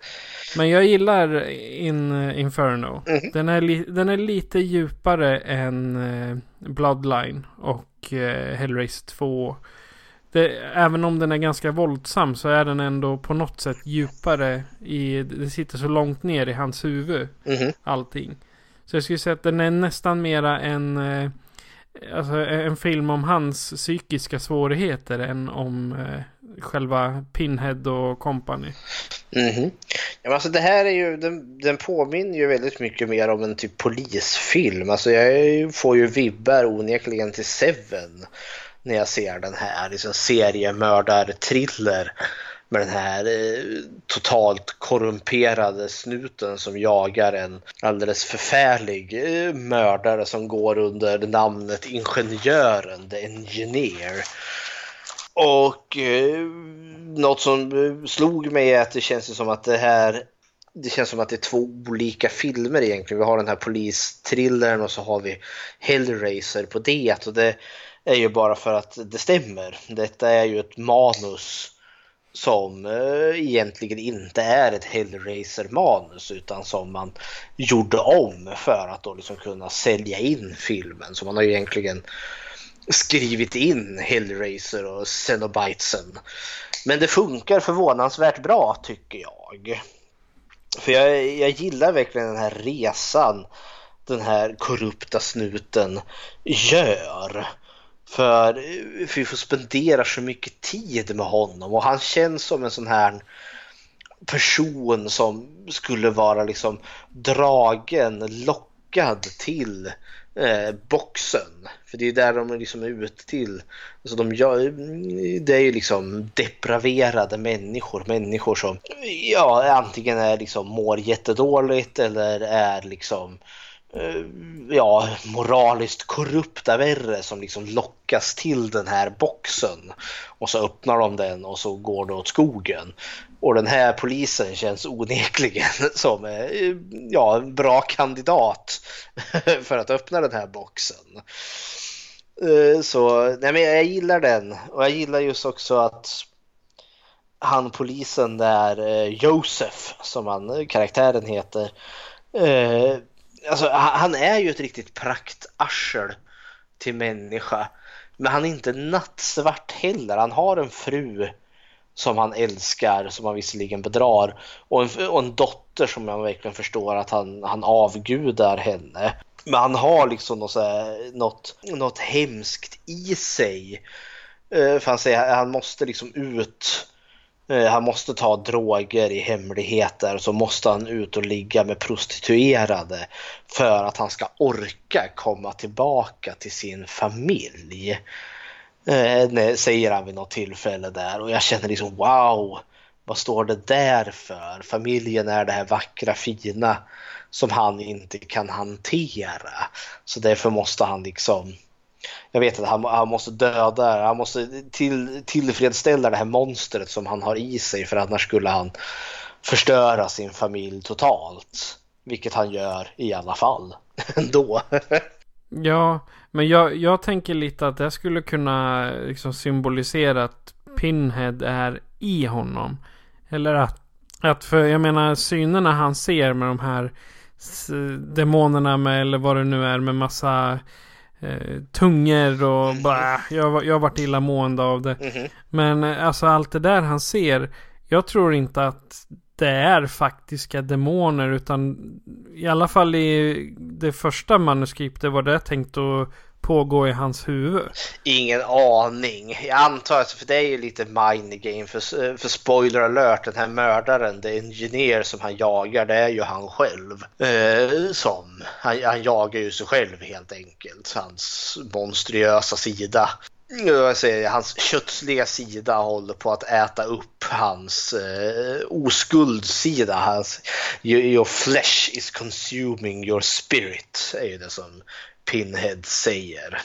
Men jag gillar In, Inferno. Mhm. Den, är den är lite djupare än eh, Bloodline och eh, Hellraiser 2. Det, även om den är ganska våldsam så är den ändå på något sätt djupare. I, det sitter så långt ner i hans huvud. Mhm. Allting. Så jag skulle säga att den är nästan mera en, eh, alltså e- en film om hans psykiska svårigheter än om eh, själva Pinhead och company. Mhm. Ja, men alltså det här är ju, den, den påminner ju väldigt mycket mer om en typ polisfilm. Alltså jag får ju vibbar onekligen till Seven när jag ser den här liksom seriemördar-thriller med den här eh, totalt korrumperade snuten som jagar en alldeles förfärlig eh, mördare som går under namnet Ingenjören, The Engineer. Och eh, något som eh, slog mig är att det känns som att det här det känns som att det är två olika filmer egentligen. Vi har den här polistrillern och så har vi Hellraiser på det. Och det är ju bara för att det stämmer. Detta är ju ett manus som eh, egentligen inte är ett Hellraiser-manus utan som man gjorde om för att då liksom kunna sälja in filmen. Så man har ju egentligen skrivit in Hellraiser och Xenobitesen. Men det funkar förvånansvärt bra tycker jag. För jag, jag gillar verkligen den här resan den här korrupta snuten gör. För vi får spendera så mycket tid med honom och han känns som en sån här person som skulle vara liksom dragen, lockad till eh, boxen. För det är där de liksom är ute till. Alltså de gör, det är ju liksom depraverade människor. Människor som ja, antingen är liksom mår jättedåligt eller är liksom eh, Eh, ja, moraliskt korrupta värre som liksom lockas till den här boxen. Och så öppnar de den och så går det åt skogen. Och den här polisen känns onekligen som eh, ja, en bra kandidat för att öppna den här boxen. Eh, så nej men jag gillar den och jag gillar just också att han polisen där, Josef som han, karaktären heter. Alltså han är ju ett riktigt praktarsel till människa. Men han är inte nattsvart heller. Han har en fru som han älskar, som han visserligen bedrar. Och en, och en dotter som man verkligen förstår att han, han avgudar henne. Men han har liksom något, här, något, något hemskt i sig. Eh, för han säger att han måste liksom ut. Eh, han måste ta droger i hemligheter så måste han ut och ligga med prostituerade för att han ska orka komma tillbaka till sin familj. Eh, säger han vid något tillfälle där och jag känner liksom wow, vad står det där för? Familjen är det här vackra fina som han inte kan hantera. Så därför måste han liksom jag vet att han, han måste döda, han måste till, tillfredsställa det här monstret som han har i sig för annars skulle han förstöra sin familj totalt. Vilket han gör i alla fall ändå. Ja, men jag, jag tänker lite att det skulle kunna liksom symbolisera att Pinhead är i honom. Eller att, att för jag menar synerna han ser med de här demonerna med, eller vad det nu är, med massa eh, tungor och bara, jag, jag har varit illamående av det. Mhm. Men eh, alltså allt det där han ser, jag tror inte att det är faktiska demoner utan i alla fall i det första manuskriptet var det tänkt att pågå i hans huvud. Ingen aning. Jag antar att för det är ju lite mind game för, för spoiler alert den här mördaren, the ingenjör som han jagar det är ju han själv. Eh, som. Han, han jagar ju sig själv helt enkelt. Hans monstruösa sida. Jag säger, hans köttsliga sida håller på att äta upp hans eh, oskuldsida. Hans, your, your flesh is consuming your spirit är ju det som Pinhead säger.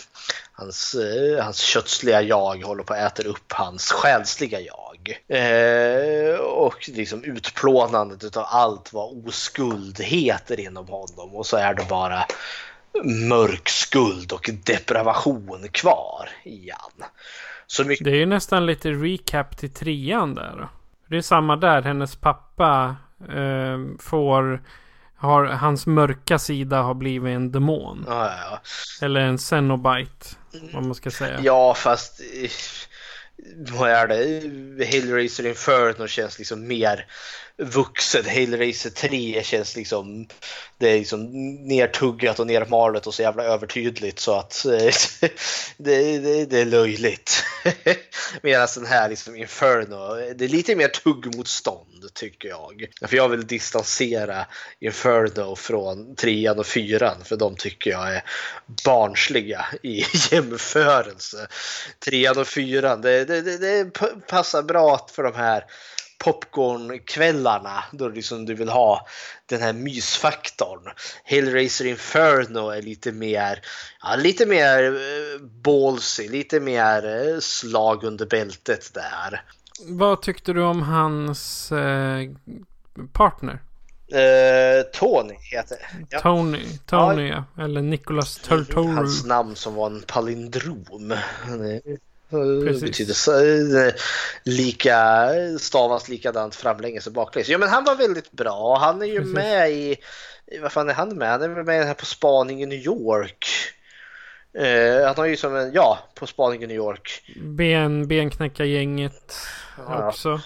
Hans, eh, hans kötsliga jag håller på att äta upp hans själsliga jag. Eh, och liksom utplånandet utav allt vad oskuld heter inom honom och så är det bara mörk skuld och depravation kvar igen. Så mycket... Det är ju nästan lite recap till trean där. Det är samma där. Hennes pappa eh, får... Har, hans mörka sida har blivit en demon. Ja, ja. Eller en Cenobite. Vad man ska säga. Ja, fast eh, vad är det? Hellraiser Inferno känns liksom mer vuxen. Hellraiser 3 känns liksom det är liksom nertuggat och nermalet och så jävla övertydligt så att eh, det, det, det är löjligt. Medan den här liksom Inferno, det är lite mer tuggmotstånd tycker jag. För jag vill distansera Inferno från trean och fyran för de tycker jag är barnsliga i jämförelse. Trean och fyran, det, det, det, det passar bra för de här popcornkvällarna då liksom du vill ha den här mysfaktorn. Hellraiser Inferno är lite mer, ja, lite mer eh, ballsy, lite mer eh, slag under bältet där. Vad tyckte du om hans eh, partner? Eh, Tony heter ja. Tony. Tony ja. Eller Nicholas Turturro. Hans namn som var en palindrom. Precis. betyder så, eh, lika, stavas likadant framlänges och baklänges. Ja men han var väldigt bra. Han är ju Precis. med i, vad fan är han med? Han är väl med här på spaning i New York. Eh, han har ju som en, ja, på spaning i New York. Ben, benknäckargänget Ja. också.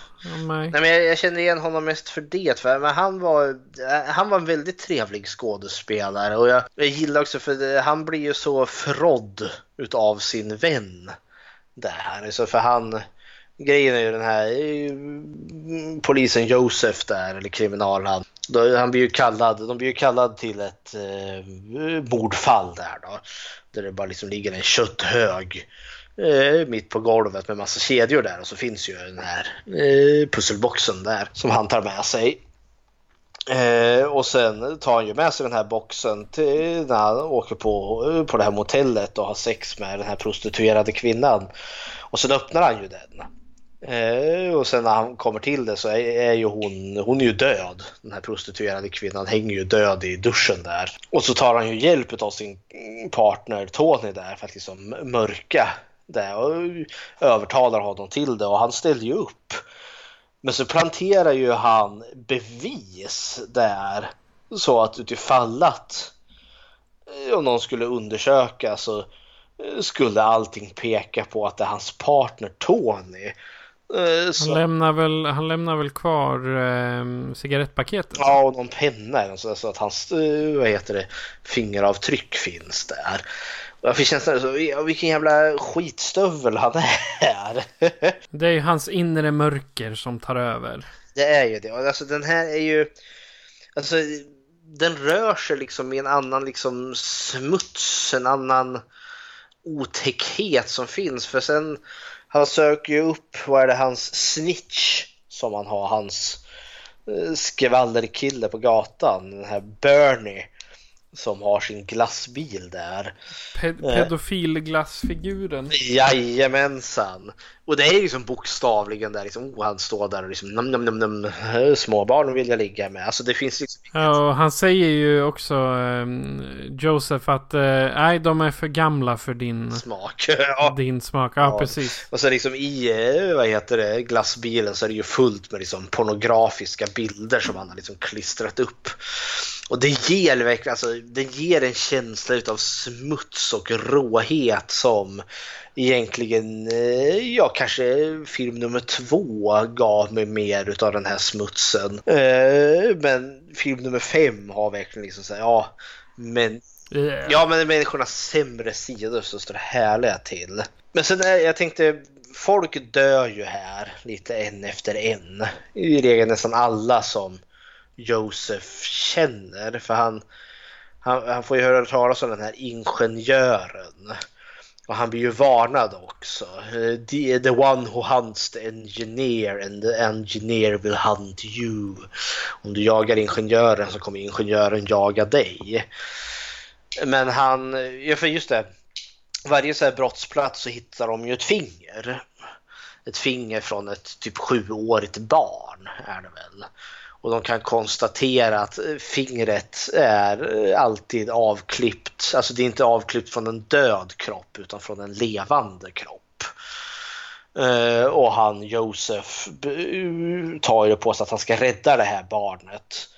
mig. Nej, men jag, jag känner igen honom mest för det. För, men han, var, eh, han var en väldigt trevlig skådespelare och jag, jag gillar också för det, han blir ju så förrådd utav sin vän det här. Så för han, grejen är ju den här eh, polisen Josef där, eller kriminalhan. Han blir ju kallad, de blir ju kallad till ett eh, mordfall där då. Där det bara liksom ligger en kötthög eh, mitt på golvet med massa kedjor där och så finns ju den här eh, pusselboxen där som han tar med sig. Eh, och sen tar han ju med sig den här boxen till när han åker på, på det här motellet och har sex med den här prostituerade kvinnan. Och sen öppnar han ju den. Eh, och sen när han kommer till det så är, är ju hon, hon är ju död. Den här prostituerade kvinnan hänger ju död i duschen där. Och så tar han ju hjälp av sin partner Tony där för att liksom mörka det och övertalar honom till det och han ställer ju upp. Men så planterar ju han bevis där så att utifall att eh, om någon skulle undersöka så eh, skulle allting peka på att det är hans partner Tony. Eh, Han Så, lämnar väl, han lämnar väl kvar eh, cigarettpaketet? ja, och någon penna så, att hans vad heter det, fingeravtryck finns där. Jag fick känslan så, ja, vilken jävla skitstövel han är. Det är ju hans inre mörker som tar över. Det är ju det. Alltså den här är ju... Alltså den rör sig liksom i en annan liksom smuts, en annan otäckhet som finns. För sen, han söker ju upp, vad är det, hans snitch som han har, hans eh, skvallerkille på gatan, den här Bernie som har sin glassbil där. Pe- pedofilglassfiguren. Jajamensan. Och det är ju som bokstavligen där liksom, oh, han står där och liksom nam, nam, nam, nam, eh, småbarn vill jag ligga med. Alltså det finns liksom Ja, och han säger ju också ehm, Joseph att eh, nej, de är för gamla för din, smak. ja. din smak. Ja, Ja. precis. Och så liksom i, eh, vad heter det, glassbilen så är det ju fullt med liksom pornografiska bilder som han har liksom klistrat upp. Och det ger verkligen, alltså det ger en känsla utav smuts och råhet som egentligen, eh, ja kanske film nummer två gav mig mer utav den här smutsen. Eh, Men film nummer fem har verkligen liksom så här, ja men Yeah. Ja, men människornas sämre sidor så står det härliga till. Men sen är, jag tänkte, folk dör ju här lite en efter en. I regel nästan alla som Josef känner. För han, han, han får ju höra talas om den här ingenjören. Och han blir ju varnad också. Eh, the, the one who hunts the engineer and the engineer will hunt you. Om du jagar ingenjören så kommer ingenjören jaga dig. Men han, ja för just det, varje så här brottsplats så hittar de ju ett finger. ett finger från ett typ sjuårigt barn är det väl. Och de kan konstatera att eh, fingret är eh, alltid avklippt. Alltså det är inte avklippt från en död kropp utan från en levande kropp. Eh, och han Josef tar ju på sig att han ska rädda det här barnet.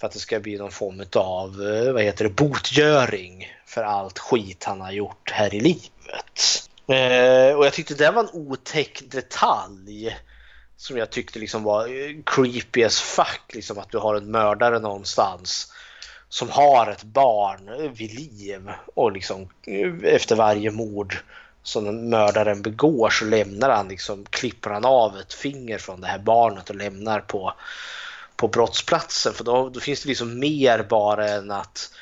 För att det ska bli någon form av vad heter det, botgöring för allt skit han har gjort här i livet. Och jag tyckte det var en otäck detalj som jag tyckte liksom var eh, creepy as fuck. Liksom att du har en mördare någonstans som har ett barn eh, vid liv och liksom eh, efter varje mord som mördaren begår så lämnar han liksom, klipper han av ett finger från det här barnet och lämnar på, på brottsplatsen. För då, då finns det liksom mer bara än att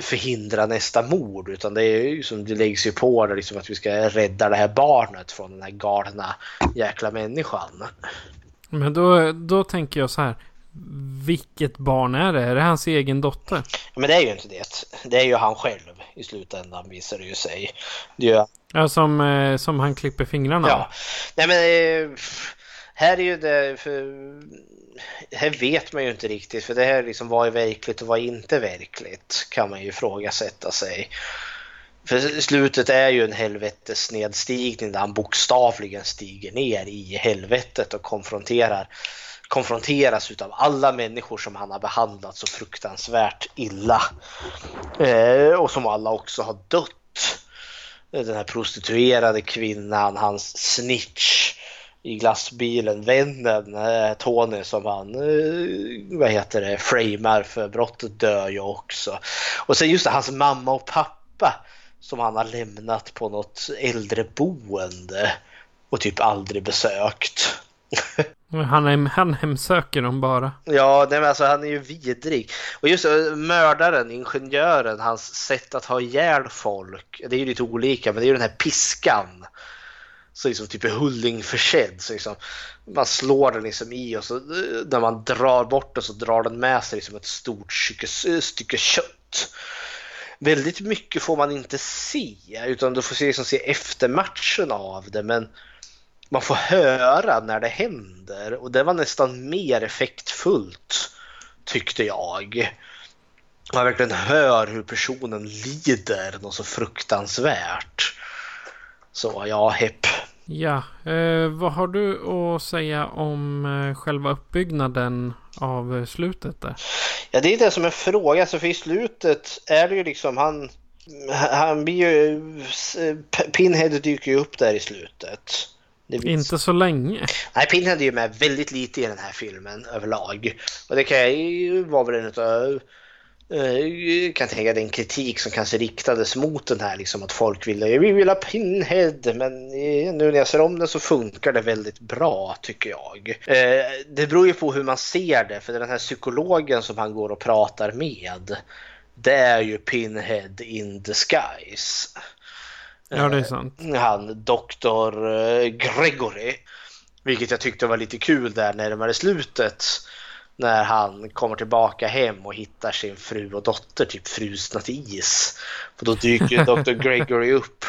förhindra nästa mord utan det är ju som det läggs ju på det liksom att vi ska rädda det här barnet från den här galna jäkla människan. Men då, då tänker jag så här. Vilket barn är det? Är det hans egen dotter? Men det är ju inte det. Det är ju han själv i slutändan visar det ju sig. Det ju... Ja, som, eh, som han klipper fingrarna Ja. Nej men eh, här är ju det... För, här vet man ju inte riktigt för det här liksom vad är verkligt och vad är inte verkligt kan man ju ifrågasätta sig. För slutet är ju en helvetes nedstigning där han bokstavligen stiger ner i helvetet och konfronterar konfronteras utav alla människor som han har behandlat så fruktansvärt illa. Eh, och som alla också har dött. Den här prostituerade kvinnan, hans snitch i glassbilen, vännen eh, Tony som han, eh, vad heter det, framar för brottet dör ju också. Och sen just det, hans mamma och pappa som han har lämnat på något äldreboende och typ aldrig besökt. Han, hem, han hemsöker dem bara. Ja, nej, men alltså, han är ju vidrig. Och just mördaren, ingenjören, hans sätt att ha ihjäl folk. Det är ju lite olika, men det är ju den här piskan. Så liksom typ är hullingförsedd. Så liksom, man slår den liksom i och så när man drar bort den så drar den med sig liksom ett stort stycke, stycke kött. Väldigt mycket får man inte se, utan du får se, liksom, se eftermatchen av det. Men man får höra när det händer och det var nästan mer effektfullt tyckte jag. Man verkligen hör hur personen lider något så fruktansvärt. Så ja, hepp. Ja, eh, vad har du att säga om eh, själva uppbyggnaden av slutet där? Ja, det är det som är frågan. Så för i slutet är det ju liksom han... Han blir ju... Pinhead dyker ju upp där i slutet. Inte så länge. Nej, Pinhead är ju med väldigt lite i den här filmen överlag. Och det kan ju vara väl en utav jag kan tänka den kritik som kanske riktades mot den här, liksom att folk ville, vi vill ha Pinhead, men nu när jag ser om den så funkar det väldigt bra tycker jag. Det beror ju på hur man ser det, för den här psykologen som han går och pratar med, det är ju Pinhead in disguise. Ja, det är sant. Han doktor Gregory. Vilket jag tyckte var lite kul där närmare slutet. När han kommer tillbaka hem och hittar sin fru och dotter typ frusna till is. För då dyker Dr. Gregory upp.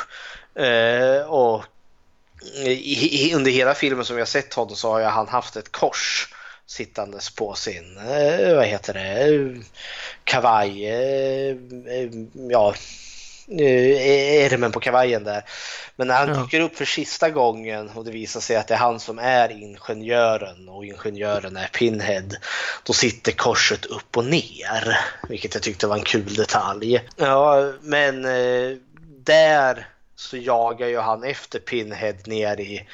och under hela filmen som jag sett honom så har han haft ett kors sittandes på sin, vad heter det, kavaj, ja, ärmen på kavajen där. Men när han ja. dyker upp för sista gången och det visar sig att det är han som är ingenjören och ingenjören är Pinhead, då sitter korset upp och ner, vilket jag tyckte var en kul detalj. Ja, men eh, där så jagar ju han efter Pinhead ner i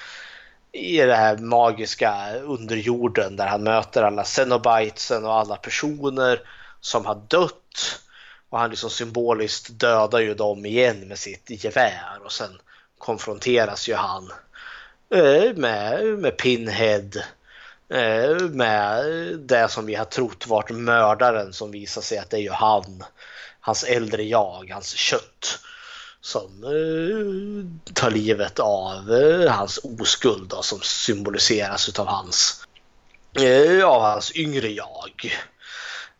i det här magiska underjorden där han möter alla Cenobitesen och alla personer som har dött och han liksom symboliskt dödar ju dem igen med sitt gevär och sen konfronteras ju han eh, med, med Pinhead. Eh, med det som vi har trott varit mördaren som visar sig att det är ju han. Hans äldre jag, hans kött. Som eh, tar livet av hans oskuld då, som symboliseras av hans, av hans yngre jag.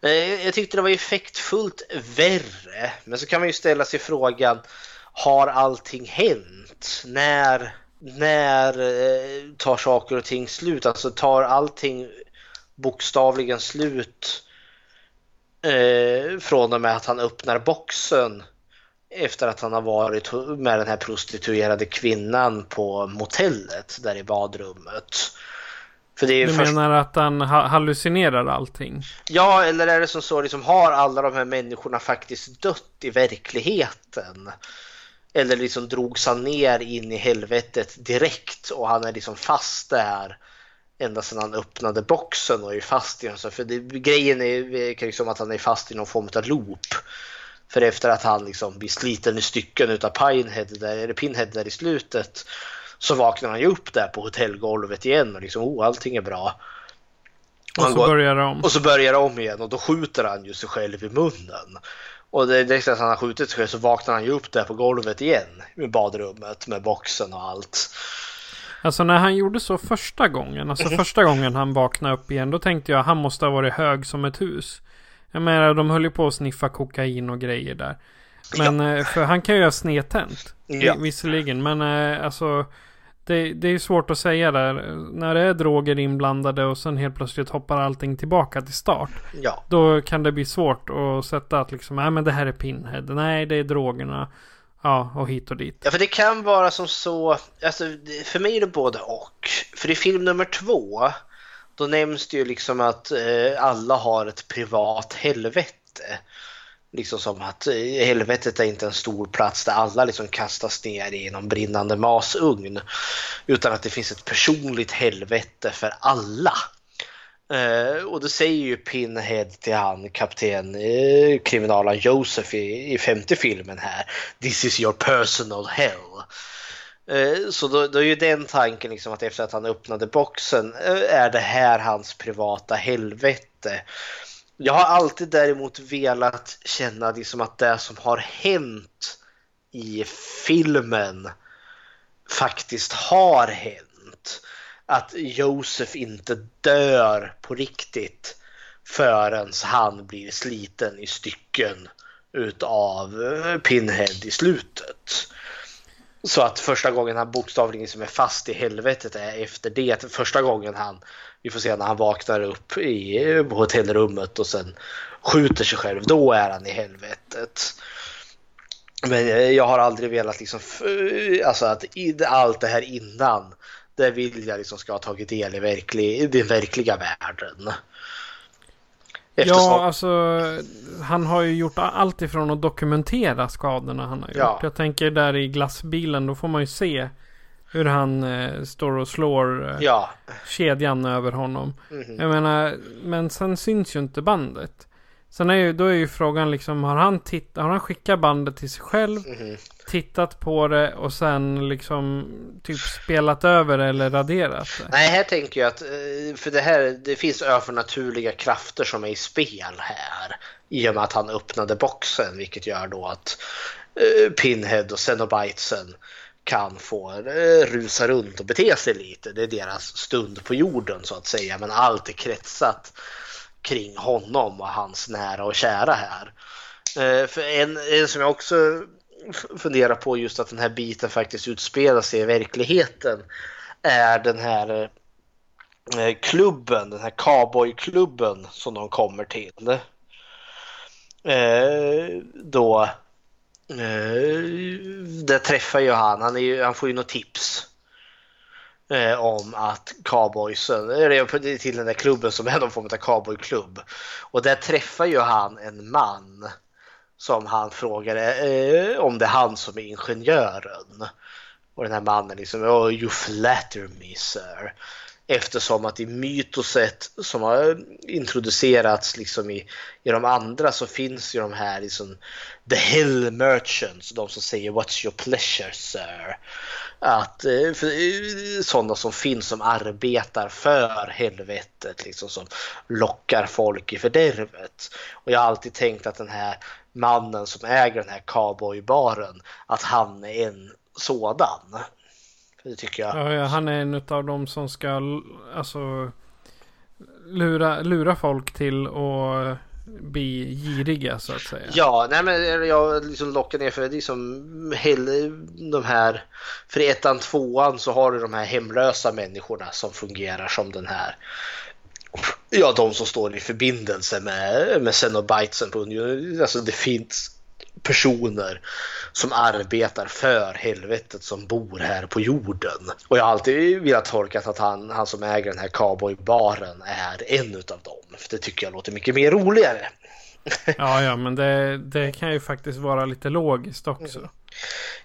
Eh, jag tyckte det var effektfullt värre. Men så kan man ju ställa sig frågan, har allting hänt? När när eh, tar saker och ting slut? Alltså tar allting bokstavligen slut eh, från och med att han öppnar boxen efter att han har varit med den här prostituerade kvinnan på motellet där i badrummet. För du först... menar att han hallucinerar allting? Ja, eller är det som så liksom har alla de här människorna faktiskt dött i verkligheten? Eller liksom drogs han ner in i helvetet direkt och han är liksom fast där ända sedan han öppnade boxen och är fast i den. För det, grejen är liksom att han är fast i någon form av loop. För efter att han liksom blir sliten i stycken utav Pinehead där, eller Pinhead där i slutet så vaknar han ju upp där på hotellgolvet igen och liksom oh, allting är bra. Och, och så går, börjar om. Och så börjar det om igen och då skjuter han ju sig själv i munnen. Och det, direkt att han har skjutit sig själv så vaknar han ju upp där på golvet igen med badrummet med boxen och allt. Alltså när han gjorde så första gången, alltså mhm. första gången han vaknade upp igen, då tänkte jag han måste ha varit hög som ett hus. Jag menar, de höll ju på att sniffa kokain och grejer där. Men, ja. Eh, för han kan ju ha snedtänt. Ja. Visserligen, men eh, alltså. Det, det är svårt att säga där. När det är droger inblandade och sen helt plötsligt hoppar allting tillbaka till start. Ja. Då kan det bli svårt att sätta att liksom, nej men det här är Pinhead. Nej, det är drogerna. Ja, och hit och dit. Ja, för det kan vara som så. Alltså, för mig är det både och. För i film nummer två. Då nämns det ju liksom att eh, alla har ett privat helvete. Liksom som att eh, helvetet är inte en stor plats där alla liksom kastas ner i någon brinnande masugn. Utan att det finns ett personligt helvete för alla. Eh, och det säger ju Pinhead till han kapten eh, kriminalen Joseph i, i femte filmen här. This is your personal hell. Eh, så då, då, är ju den tanken liksom att efter att han öppnade boxen eh, är det här hans privata helvete. Jag har alltid däremot velat känna liksom att det som har hänt i filmen faktiskt har hänt. Att Josef inte dör på riktigt förrän han blir sliten i stycken utav eh, Pinhead i slutet. Så att första gången han bokstavligen liksom är fast i helvetet är efter det. Första gången han vi får se när han vaknar upp i hotellrummet och sen skjuter sig själv. Då är han i helvetet. Men jag har aldrig velat liksom, alltså att allt det här innan, det vill jag liksom ska ha tagit del i verklig, den verkliga världen. Eftersom... Ja, alltså han har ju gjort allt ifrån att dokumentera skadorna han har gjort. Ja. Jag tänker där i glassbilen, då får man ju se hur han eh, står och slår eh, ja. kedjan över honom. Mm. Jag menar, men sen syns ju inte bandet. Sen är ju, då är ju frågan liksom, har han, titt, har han skickat bandet till sig själv? Mm. Tittat på det och sen liksom typ spelat över eller raderat det? Nej, här tänker jag att, eh, för det här, det finns övernaturliga krafter som är i spel här. I och med att han öppnade boxen, vilket gör då att uh, Pinhead och Cenobitesen kan få eh, rusa runt och bete sig lite. Det är deras stund på jorden så att säga. Men allt är kretsat kring honom och hans nära och kära här. Eh, för en, en som jag också funderar på just att den här biten faktiskt utspelar sig i verkligheten är den här eh, klubben, den här cowboyklubben som de kommer till. Då Eh, där träffar ju han. Han, är ju, han får ju något tips eh, om att cowboysen, eller till den där klubben som är någon form av cowboyklubb. Och där träffar ju han en man som han frågar eh, om det är han som är ingenjören. Och den här mannen liksom, oh, you flatter me sir. Eftersom att i mytoset som har introducerats liksom i, i de andra så finns ju de här liksom The Hell Merchants, de som säger What's your pleasure sir? Att eh, för, eh, sådana som finns som arbetar för helvetet, liksom som lockar folk i fördärvet. Och jag har alltid tänkt att den här mannen som äger den här cowboybaren, att han är en sådan. Det tycker jag. Ja, ja, han är en av dem som ska alltså lura, lura folk till att bli giriga så att säga. Ja, nej men jag liksom lockar ner för liksom hell, de här, för ettan, tvåan så har du de här hemlösa människorna som fungerar som den här, ja de som står i förbindelse med, med Cenobitesen på Union. Alltså det finns personer som arbetar för helvetet som bor här på jorden. Och jag har alltid velat tolka att han, han som äger den här cowboybaren är en utav dem. För det tycker jag låter mycket mer roligare. Ja, ja, men det, det kan ju faktiskt vara lite logiskt också.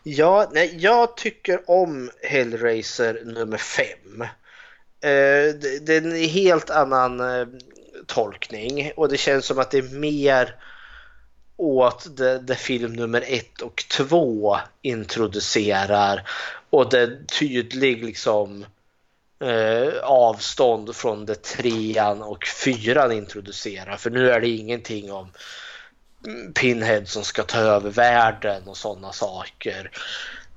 Ja, nej, jag tycker om Hellraiser nummer 5. Eh, det, det är en helt annan eh, tolkning och det känns som att det är mer åt det, det film nummer ett och två introducerar och det tydlig liksom eh, avstånd från det trean och fyran introducerar. För nu är det ingenting om mm, Pinhead som ska ta över världen och sådana saker.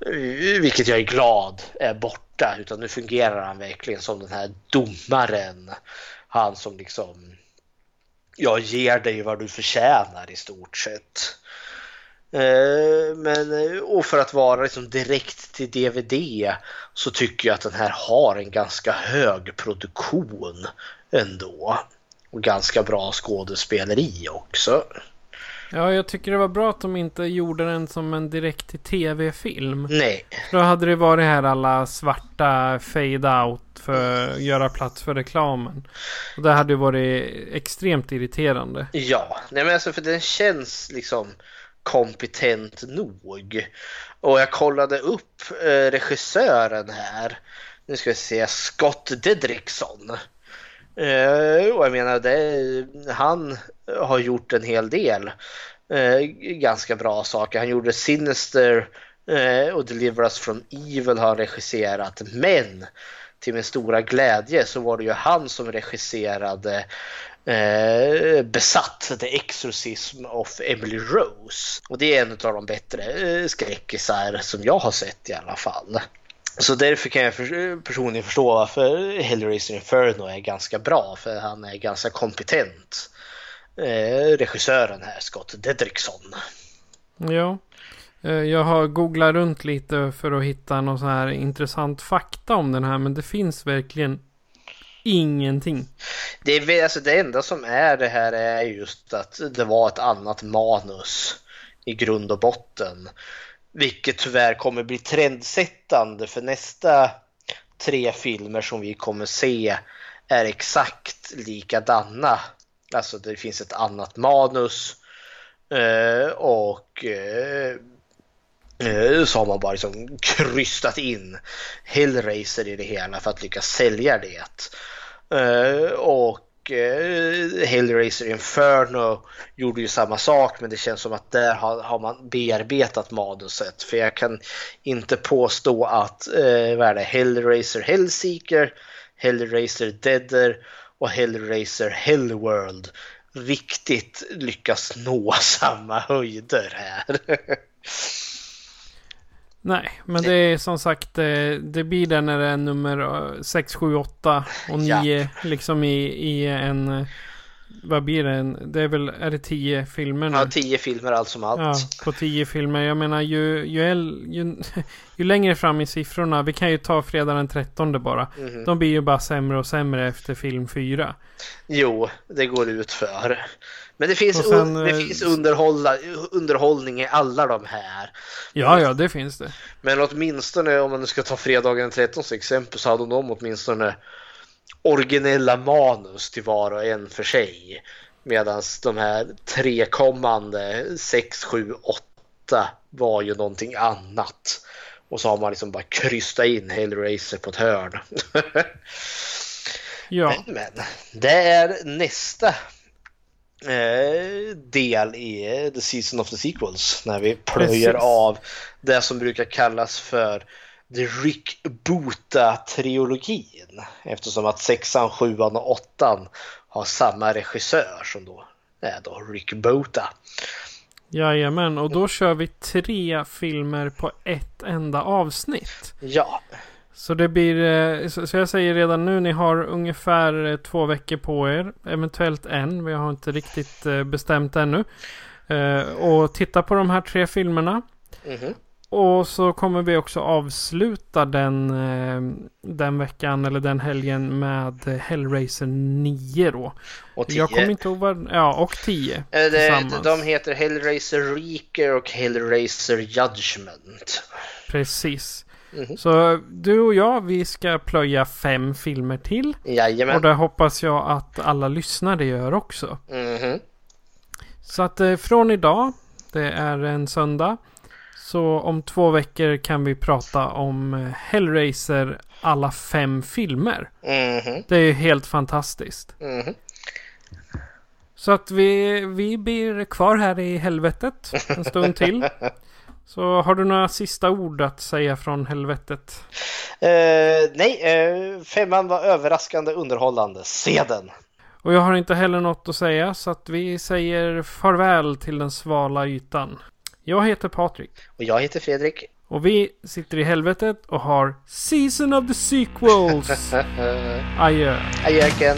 Eh, vilket jag är glad är borta. Utan nu fungerar han verkligen som den här domaren. Han som liksom jag ger dig vad du förtjänar i stort sett. Eh, men, eh, och för att vara liksom direkt till DVD så tycker jag att den här har en ganska hög produktion ändå. Och ganska bra skådespeleri också. Ja, jag tycker det var bra att de inte gjorde den som en direkt tv-film. Nej, Då hade det varit här alla svarta fade-out för att göra plats för reklamen. Och det hade ju varit extremt irriterande. ja, nej men alltså för den känns liksom kompetent nog. Och jag kollade upp eh, regissören här. Nu ska vi se, Scott Dedrickson. Eh, och jag menar, det, han har gjort en hel del eh, ganska bra saker. Han gjorde Sinister eh, och Deliver Us from Evil har han regisserat. Men till min stora glädje så var det ju han som regisserade eh, Besatt, The Exorcism of Emily Rose. Och det är en av de bättre eh, skräckisar som jag har sett i alla fall. Så därför kan jag personligen förstå varför Hellraiser Inferno är ganska bra, för han är ganska kompetent. Eh, regissören här, Scott Dedrickson. Ja. Eh, Jag har googlat runt lite för att hitta någon sån här intressant fakta om den här. Men det finns verkligen ingenting. Det, är, alltså, det enda som är det här är just att det var ett annat manus i grund och botten. Vilket tyvärr kommer bli trendsättande för nästa tre filmer som vi kommer se är exakt likadana. Alltså det finns ett annat manus eh, och eh, eh, så har man bara liksom krystat in Hellraiser i det hela för att lyckas sälja det. Och och eh, Hellraiser Inferno gjorde ju samma sak men det känns som att där har, har man bearbetat manuset. För jag kan inte påstå att eh, vad är det, Hellraiser Hellseeker, Hellraiser Deader och Hellraiser Hellworld riktigt lyckas nå samma höjder här. Nej, men det är som sagt det, det blir det när det är nummer 6, 7, 8 och Ja. 9 liksom i, i en... eh, Vad blir det? En, det är väl, är det 10 filmer nu? Ja, tio filmer allt som allt. Ja, på 10 filmer. Jag menar ju, ju, äl- ju, ju längre fram i siffrorna. Vi kan ju ta fredag den 13 bara. Mhm. De blir ju bara sämre och sämre efter film 4. Jo, det går ut för. Men det finns, sen, un, det eh, finns underhålla, underhållning i alla de här. Ja, ja, det finns det. Men åtminstone om man nu ska ta fredagen den 13 som exempel så hade de åtminstone originella manus till var och en för sig. Medan de här tre kommande 6, 7, 8 var ju någonting annat. Och så har man liksom bara krystat in Hellraiser på ett hörn. Ja, Men, men det är nästa del i eh, The Season of the Sequels när vi plöjer Precis. av det som brukar kallas för The Rick Bota-trilogin eftersom att sexan, sjuan och åttan har samma regissör som då är då Rick Bota. jajamän. Och då kör vi tre filmer på ett enda avsnitt. Ja, Så det blir, eh, så jag säger redan nu, ni har ungefär eh, två veckor på er. Eventuellt en, vi har inte riktigt eh, bestämt ännu. Och titta på de här tre filmerna. Mhm. Och så kommer vi också avsluta den, den veckan eller den helgen med Hellraiser 9 då. Och Jag kommer inte ihåg vad, ja och 10 Eh, det, de heter Hellraiser Reaker och Hellraiser Judgment. Precis. Mhm. Så du och jag, vi ska plöja fem filmer till. Och Jajamän. det hoppas jag att alla lyssnare gör också. Mhm. Så att eh, från idag, det är en söndag. Så om två veckor kan vi prata om eh, Hellraiser alla fem filmer. Mhm. Det är ju helt fantastiskt. Mhm. Så att vi, vi blir kvar här i helvetet en stund till. Så har du några sista ord att säga från helvetet? Eh, nej, eh, femman var överraskande underhållande. Se den! Och jag har inte heller något att säga så att vi säger farväl till den svala ytan. Jag heter Patrik. Och jag heter Fredrik. Och vi sitter i helvetet och har Season of the Sequels. Adjö. Adjöken.